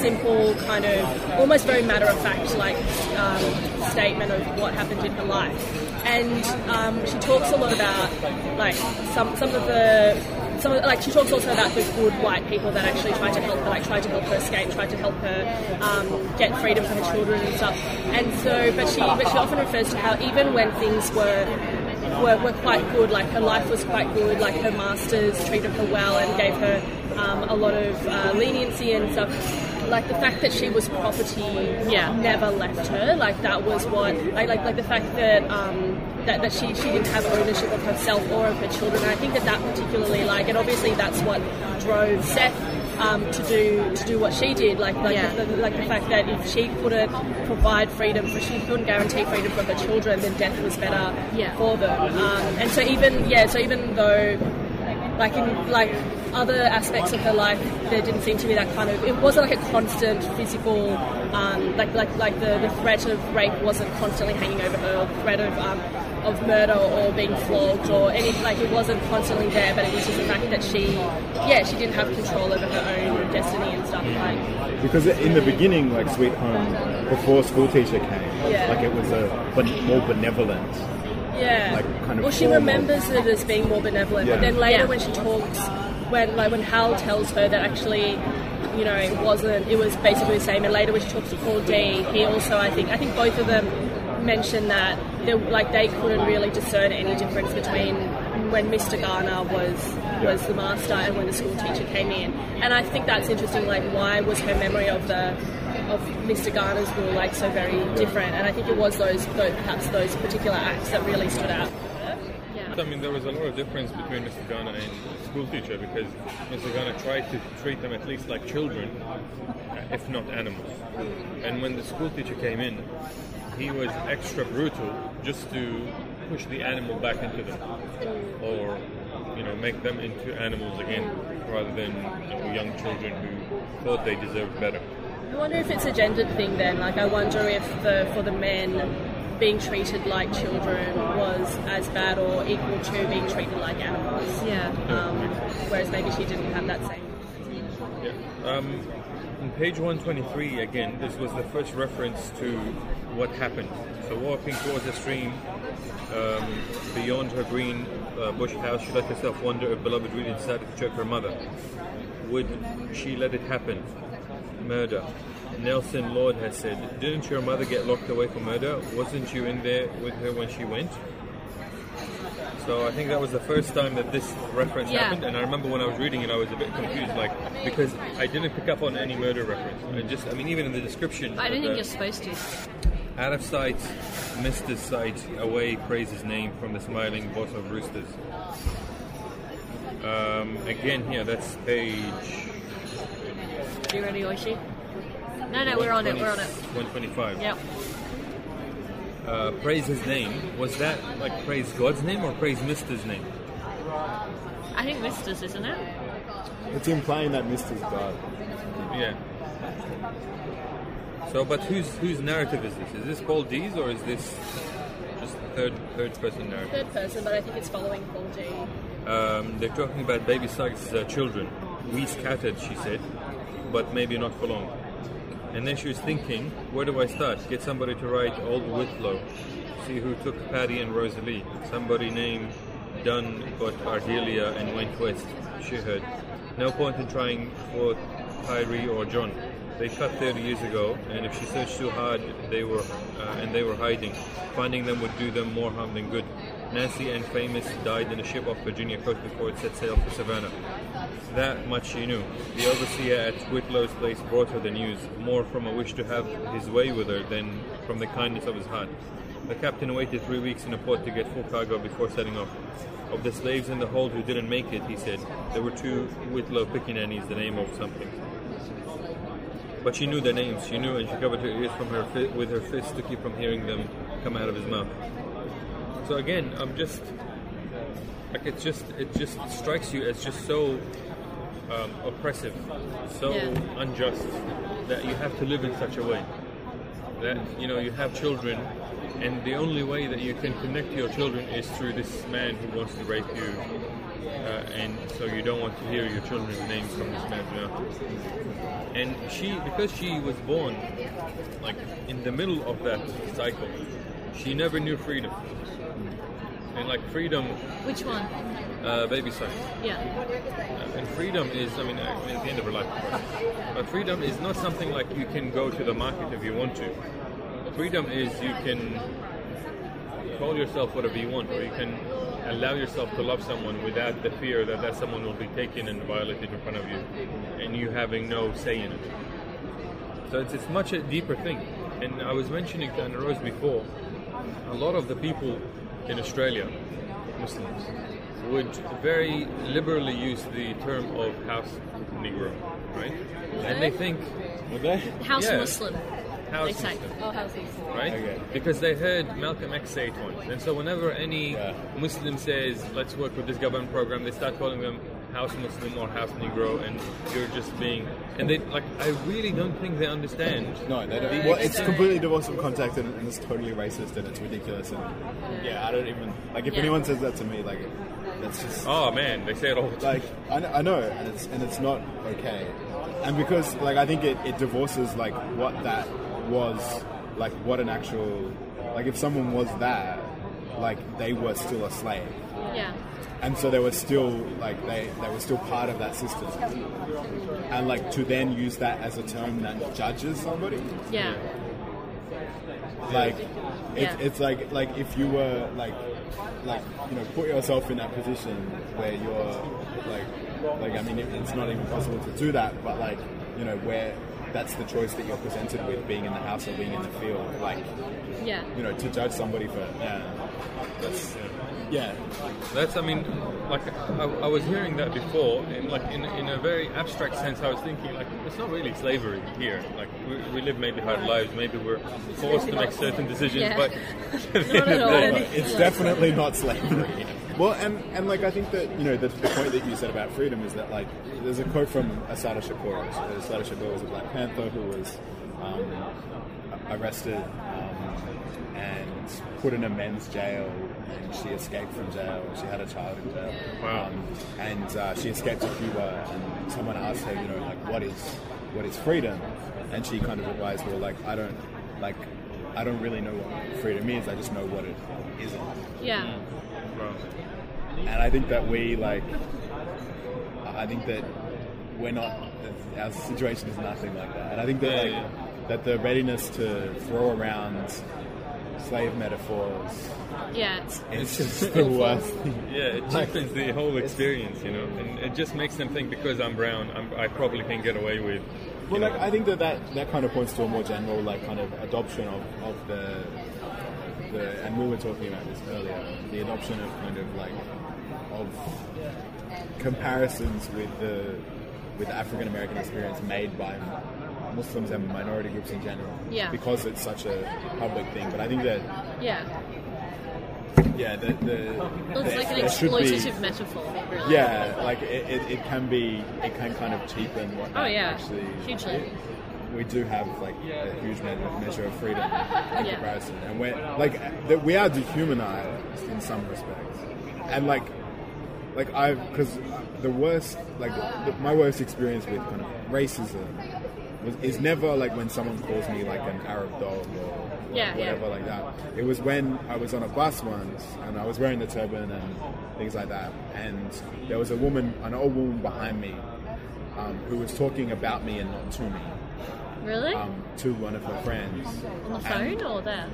simple kind of almost very matter of fact like um, statement of what happened in her life, and um, she talks a lot about like some some of the some of, like she talks also about the good white people that actually tried to help her, like tried to help her escape, tried to help her um, get freedom for her children and stuff. And so, but she but she often refers to how even when things were were, were quite good, like her life was quite good, like her masters treated her well and gave her um, a lot of uh, leniency and stuff. Like the fact that she was property, Yeah. never left her. Like that was what, like like, like the fact that um, that, that she, she didn't have ownership of herself or of her children. And I think that that particularly, like, and obviously that's what drove Seth um, to do to do what she did. Like like Yeah. the, like the fact that if she couldn't provide freedom, for she couldn't guarantee freedom for her children, then death was better Yeah. for them. Um, and so even yeah, so even though like in like other aspects of her life there didn't seem to be that kind of it wasn't like a constant physical um, like like like the, the threat of rape wasn't constantly hanging over her or threat of um, of murder or being flogged or any like it wasn't constantly there but it was just the fact that she yeah she didn't have control over her own destiny and stuff like Because in the beginning, like Sweet Home, before School Teacher came, Yeah. like it was a but more benevolent. Yeah. like, kind of well, she remembers it as being more benevolent, Yeah. but then later Yeah. when she talks, when like when Hal tells her that actually, you know, it wasn't, it was basically the same. And later when she talks to Paul D, he also, I think, I think both of them mention that they, like they couldn't really discern any difference between when Mr. Garner was was the master and when the school teacher came in. And I think that's interesting. Like, why was her memory of the of Mr. Garner's rule like so very different? And I think it was those, those perhaps those particular acts that really stood out. I mean, there was a lot of difference between Mr. Garner and school teacher because Mr. Garner tried to treat them at least like children, uh, if not animals. And when the school teacher came in, he was extra brutal just to push the animal back into them, or you know, make them into animals again, rather than you know, young children who thought they deserved better. I wonder if it's a gendered thing then. Like, I wonder if the for the men being treated like children was as bad or equal to being treated like animals. Yeah. Um, whereas maybe she didn't have that same. Yeah. Um, on page 123, again, this was the first reference to what happened. So, walking towards the stream, um, beyond her green uh, bush house, she let herself wonder if beloved really decided to choke her mother. Would she let it happen? Murder. Nelson Lord has said, Didn't your mother get locked away for murder? Wasn't you in there with her when she went? So I think that was the first time that this reference Yeah. happened, and I remember when I was reading it, I was a bit confused, like because I didn't pick up on any murder reference. I just, I mean, even in the description, I don't think you're supposed to. out of sight, missed his sight, away praise his name from the smiling boss of roosters. Um, again, here that's page. You ready, Oishi? No, no, we're on it. We're on it. 125. Yep. Uh, praise his name. Was that like praise God's name or praise Mister's name? I think Mister's, isn't it? It's implying that Mister's God. Yeah. So, but whose whose narrative is this? Is this Paul D's or is this just third third person narrative? Third person, but I think it's following Paul D. Um, they're talking about baby Suggs' uh, children. We scattered, she said, but maybe not for long. And then she was thinking, where do I start? Get somebody to write Old Whitlow. See who took Patty and Rosalie. Somebody named Dunn got Ardelia and went west, she heard. No point in trying for Tyree or John. They cut 30 years ago, and if she searched too hard, they were uh, and they were hiding. Finding them would do them more harm than good. Nancy and Famous died in a ship off Virginia coast before it set sail for Savannah. That much she knew. The overseer at Whitlow's place brought her the news, more from a wish to have his way with her than from the kindness of his heart. The captain waited three weeks in a port to get full cargo before setting off. Of the slaves in the hold who didn't make it, he said, there were two Whitlow pickaninnies, the name of something. But she knew their names. She knew, and she covered her ears from her fi- with her fist to keep from hearing them come out of his mouth. So again, I'm just like it's just it just strikes you as just so um, oppressive, so Yeah. unjust that you have to live in such a way that you know you have children, and the only way that you can connect to your children is through this man who wants to rape you, uh, and so you don't want to hear your children's names from this man's mouth. And she, because she was born like in the middle of that cycle, she never knew freedom. And like freedom, Which one? uh, baby son. Yeah. Uh, and freedom is, I mean, I mean, at the end of her life. But freedom is not something like you can go to the market if you want to. Freedom is you can call yourself whatever you want, or you can allow yourself to love someone without the fear that that someone will be taken and violated in front of you, and you having no say in it. So it's, it's much a deeper thing. And I was mentioning to Anna Rose before, a lot of the people in Australia, Muslims, would very liberally use the term of house Negro, right? And they think Okay. House Yeah. Muslim. house They say. Muslim, Oh, how's these? right? Okay. Because they heard Malcolm X say it once. And so whenever any Yeah. Muslim says, let's work with this government program, they start calling them house Muslim or house Negro, and you're just being. And they, like, I really don't think they understand. No, they don't. Well, it's completely divorced from context and, and it's totally racist and it's ridiculous. And yeah, I don't even like if Yeah. anyone says that to me, like that's just Oh man, they say it all the time. like I, kn- I know, and it's and it's not okay. And because like I think it, it divorces like what that was, like what an actual like if someone was that, like they were still a slave. Yeah. And so they were still like they, they were still part of that system and like to then use that as a term that judges somebody Yeah. like it's, Yeah. it's like like if you were like like you know put yourself in that position where you're like like I mean it, it's not even possible to do that but like you know where that's the choice that you're presented with being in the house or being in the field like Yeah. you know to judge somebody for yeah that's yeah Yeah, that's, I mean, like I, I was hearing that before, and like in, in a very abstract sense, I was thinking like it's not really slavery here. Like we, we live maybe hard lives, maybe we're forced to make certain decisions, Yeah. but Not at all. it's definitely not slavery. Well, and, and like I think that you know the, the point that you said about freedom is that like there's a quote from Assata Shakur. Assata Shakur was a Black Panther who was um, arrested and put in a men's jail, and she escaped from jail. She had a child in jail, Wow. um, and uh, she escaped to Cuba. And someone asked her, you know, like what is what is freedom? And she kind of advised, well, like I don't like I don't really know what freedom is. I just know what it isn't. Yeah. Well, And I think that we like, I think that we're not. Our situation is nothing like that. And I think that Yeah, like yeah. that the readiness to throw around slave metaphors Yeah. It's, is just the worst. thing. yeah, it cheapens the whole experience, you know, and it just makes them think because I'm brown, I'm, I probably can get away with. Well, know, like I think that, that that kind of points to a more general like kind of adoption of, of the the and we were talking about this earlier the adoption of kind of like of comparisons with the with the African American experience made by Muslims and minority groups in general. Yeah. Because it's such a public thing, but I think that yeah. yeah, the, the It's there- like an should be- exploitative metaphor, really. Yeah, like it, it, it can be, it can kind of cheapen what Oh, yeah. actually Hugely. we do have like a huge measure of freedom in Yeah. comparison, and we're like that we are dehumanized in some respects, and like like I because the worst like the, my worst experience with kind of racism was is never like when someone calls me like an Arab dog or Yeah, yeah. whatever like that. It was when I was on a bus once and I was wearing the turban and things like that, and there was a woman, an old woman behind me, um, who was talking about me and not to me, Really? um, to one of her friends. On the And- phone or there?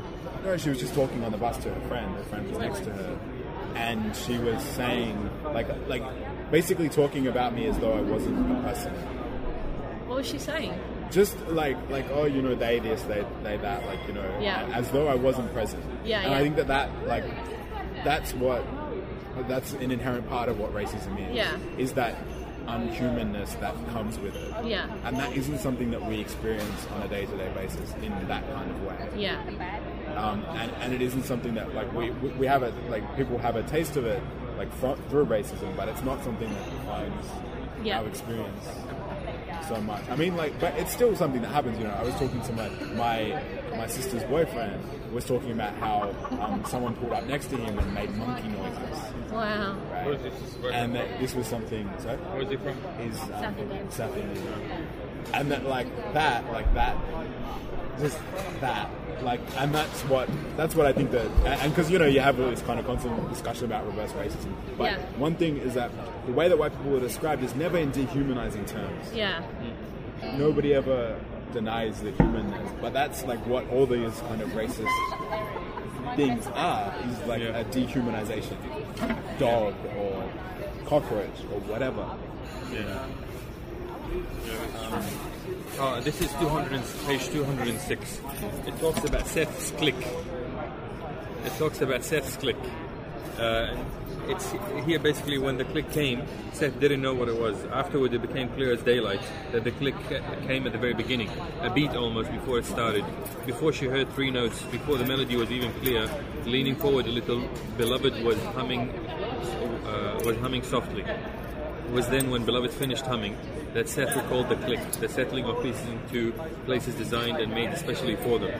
no, she was just talking on the bus to her friend. Her friend was next to her, and she was saying like like basically talking about me as though I wasn't a person. What was she saying? Just like like oh you know they this they they that like you know Yeah. as though I wasn't present. Yeah, and yeah. I think that that like that's what that's an inherent part of what racism is. Yeah. is that unhumanness that comes with it. Yeah. And that isn't something that we experience on a day-to-day basis in that kind of way Yeah. um, and, and it isn't something that like we, we have a like people have a taste of it like fro- through racism, but it's not something that defines Yeah. our experience so much. I mean, like, but it's still something that happens. You know, I was talking to my my my sister's boyfriend was talking about how um, someone pulled up next to him and made monkey noises. Wow. Right? This? And that this was something. So Where is he from? is um, South Indian. South Indian. And that like that, like that, just that, like, and that's what that's what I think that, and because you know you have all this kind of constant discussion about reverse racism. But Yeah. one thing is that the way that white people are described is never in dehumanizing terms. Yeah. Nobody ever denies the humanness, but that's like what all these kind of racist things are is like Yeah. a dehumanization, dog or cockroach or whatever. Yeah. Uh, this is 200 and, page 206. It talks about Seth's click. It talks about Seth's click. Uh, it's here basically when the click came, Seth didn't know what it was. Afterward, it became clear as daylight that the click came at the very beginning, a beat almost before it started. Before she heard three notes, before the melody was even clear, leaning forward a little, beloved was humming, uh, was humming softly. It was then when Beloved finished humming that Seth recalled the click, the settling of pieces into places designed and made especially for them.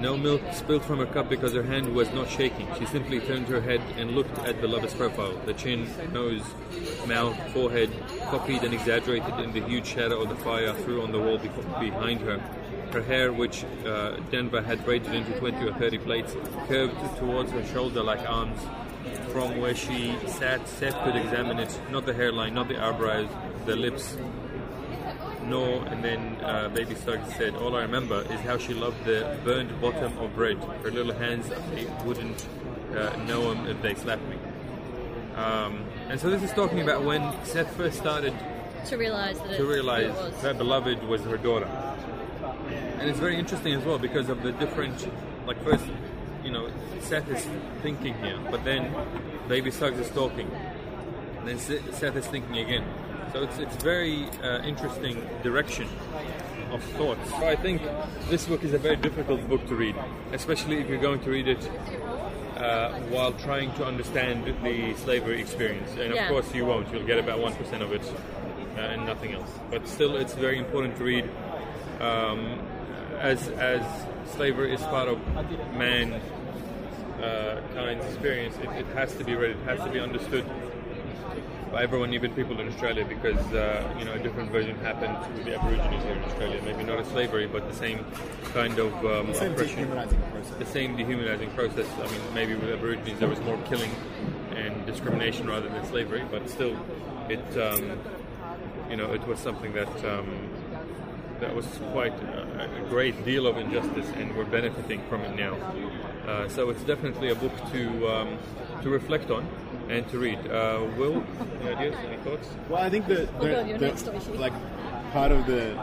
No milk spilled from her cup because her hand was not shaking. She simply turned her head and looked at Beloved's profile. The chin, nose, mouth, forehead, copied and exaggerated in the huge shadow of the fire threw on the wall behind her. Her hair, which uh, Denver had braided into 20 or 30 plaits, curved towards her shoulder like arms. From where she sat, Seth could examine it, not the hairline, not the eyebrows, the lips, no, and then uh, Baby Suggs said, All I remember is how she loved the burned bottom of bread. Her little hands they wouldn't uh, know 'em if they slapped me. Um, and so this is talking about when Seth first started To realize that to realize that beloved was her daughter. And it's very interesting as well because of the different, like first, you know, Seth is thinking here, but then Baby Suggs is talking, and then Seth is thinking again. So it's it's very uh, interesting direction of thoughts. So I think this book is a very difficult book to read, especially if you're going to read it uh, while trying to understand the slavery experience. And of Yeah. course, you won't. You'll get about one percent of it uh, and nothing else. But still, it's very important to read, um, as as slavery is part of man uh, kind's experience. It, it has to be read. It has to be understood everyone, even people in Australia, because uh, you know a different version happened with the Aborigines here in Australia. Maybe not as slavery, but the same kind of um, Same oppression dehumanizing process. the same dehumanizing process. I mean, maybe with Aborigines there was more killing and discrimination rather than slavery, but still, it um, you know it was something that um, that was quite a, a great deal of injustice, and we're benefiting from it now. Uh, so it's definitely a book to um, to reflect on and to read. Uh, Will, any ideas, any thoughts? Well, I think that the, God, you're the- like part of the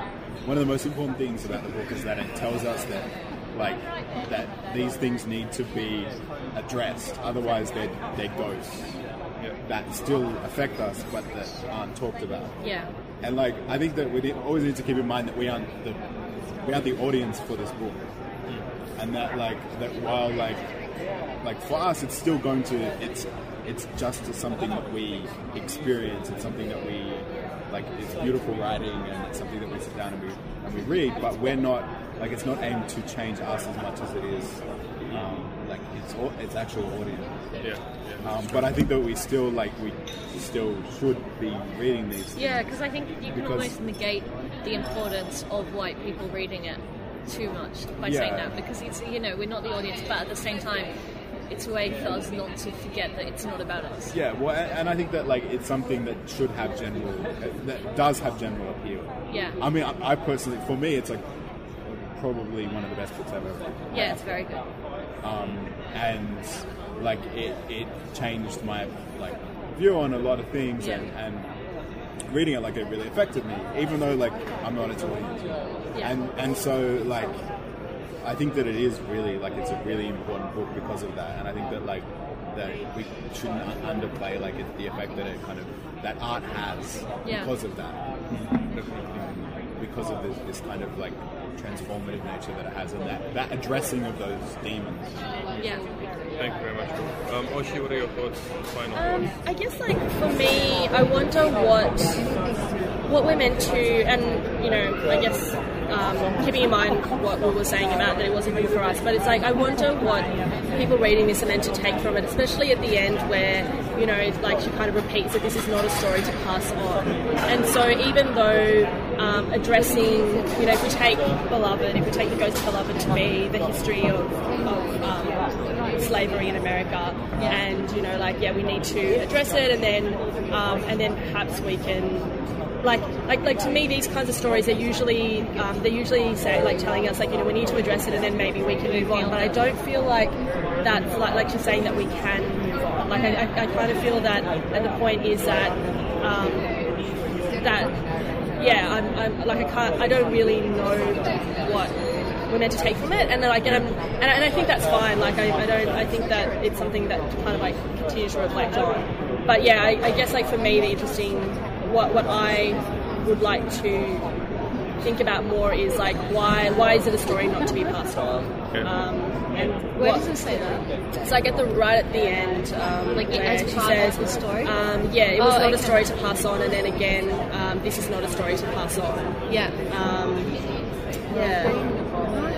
one of the most important things about the book is that it tells us that like that these things need to be addressed. Otherwise, they're they're ghosts Yeah. that still affect us, but that aren't talked about. Yeah. And like I think that we always need to keep in mind that we aren't the we aren't the audience for this book, and that like that while like like for us it's still going to it's it's just something that we experience. It's something that we like. It's beautiful writing, and it's something that we sit down and we and we read. But we're not like it's not aimed to change us as much as it is um, like its au- its actual audience. Yeah, yeah. Um, but I think that we still like we still should be reading these. Yeah, because I think you can almost negate the importance of white people reading it too much by Yeah. saying that because it's you know we're not the audience, but at the same time, it's a way for us not to forget that it's not about us. Yeah, well, and I think that like it's something that should have general, that does have general appeal. Yeah. I mean, I, I personally, for me, it's like probably one of the best books I've ever read. Yeah, it's very good. um, and like it, it changed my like view on a lot of things Yeah. and, and reading it like it really affected me even though like I'm not its audience Yeah. and and so like I think that it is really like it's a really important book because of that and I think that like that we shouldn't underplay like it, the effect that it kind of that art has Yeah. because of that because of this, this kind of like transformative nature that it has and that, that addressing of those demons Yeah. Thank you very much. Um, Oshi, what are your thoughts? Final Um. I guess like for me, I wonder what what we're meant to, and you know, I guess um, keeping in mind what we were saying about that it wasn't good for us, but it's like I wonder what people reading this are meant to take from it, especially at the end where you know, it's like she kind of repeats that this is not a story to pass on, and so even though um, addressing, you know, if we take Beloved, if we take the Ghost of Beloved to be the history of, of um, slavery in America, and you know, like yeah, we need to address it, and then um, and then perhaps we can. Like, like, like to me, these kinds of stories are usually um, they're usually say like telling us like you know we need to address it and then maybe we can move on. But I don't feel like that's like like you're saying that we can move on. Like I, I, I kind of feel that, and the point is that um, that yeah, I'm, I'm like I can't, I don't really know what we're meant to take from it, and then I get 'em- and, and I think that's fine. Like I, I don't, I think that it's something that kind of like continues to reflect on. But yeah, I, I guess like for me, the interesting, what what I would like to think about more is like why why is it a story not to be passed on? Okay. Um, and Where what- does it say that? it's like at the right at the end, um, Like, where as she part says, of the story? Um, yeah, it was Oh, not a story to pass on, and then again, um, this is not a story to pass on. Yeah. Um, yeah,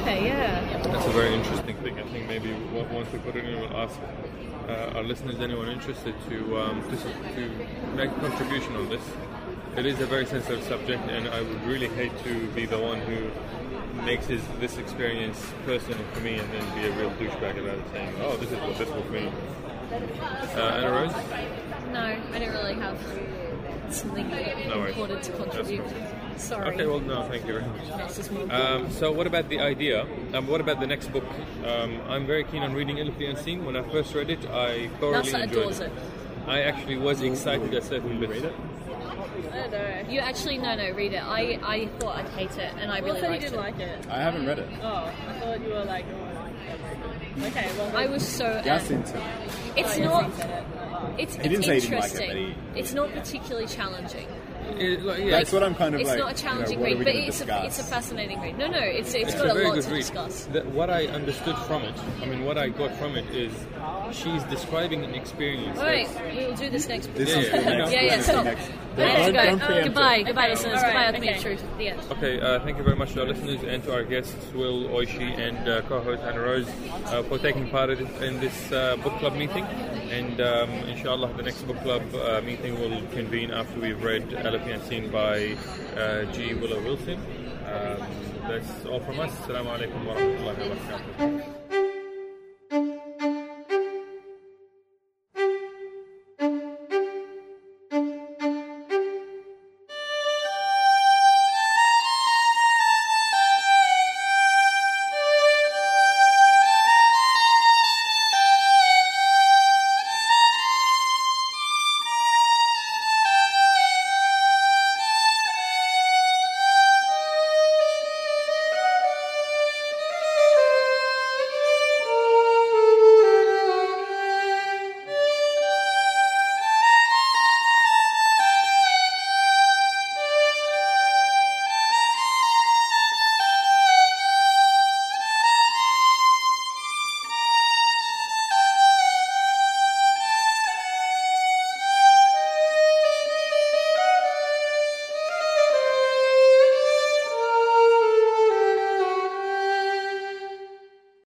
Okay. Yeah. That's a very interesting thing. I think maybe w- once we put it in, we'll ask uh, our listeners, anyone interested, to, um, to to make a contribution on this. It is a very sensitive subject, and I would really hate to be the one who makes his, this experience personal for me and then be a real douchebag about it, saying, "Oh, this is what this will mean." Uh, Anna Rose, No, I don't really have something No important to contribute. Sorry. okay, well, no, thank you very much. This is more- Um, so, what about the idea? Um, what about the next book? Um, I'm very keen on reading Alif the Unseen. When I first read it, I thoroughly Nelsa enjoyed adores it. I actually was excited at certain bits. I don't know. You actually no no read it. I I thought I'd hate it and I Well, really said you liked didn't it. like it. I haven't read it. Oh, I thought you were like. oh, Okay, well. I was so. Yasin said it's Oh, not. Yasin said. It's, didn't it's say he didn't like it, interesting. but he- It's not particularly challenging. It- like, yeah, That's what I'm kind of it's like. not a challenging you know, read, but gonna it's a, it's a fascinating read. No, no, it's it's it's got a a, very lot good to read. discuss. The, what I understood from it, I mean, what I got from it is she's describing an experience. All right, we will do this next. This Yeah, is yeah, the yeah. next. Yeah, yeah, stop. next. I have to Don't, go. don't preempt goodbye, goodbye, listeners. All right, goodbye, okay. Ultimate Truth. The end. Okay, uh, thank you very much to our listeners and to our guests, Will, Oishi, and uh, co-host Hannah Rose, uh, for taking part in in this uh, book club meeting. And um, inshallah, the next book club uh, meeting will convene after we've read Unseen by uh, G. Willow Wilson. Um, that's all from us. Assalamu alaikum wa rahmatullahi wa barakatuh.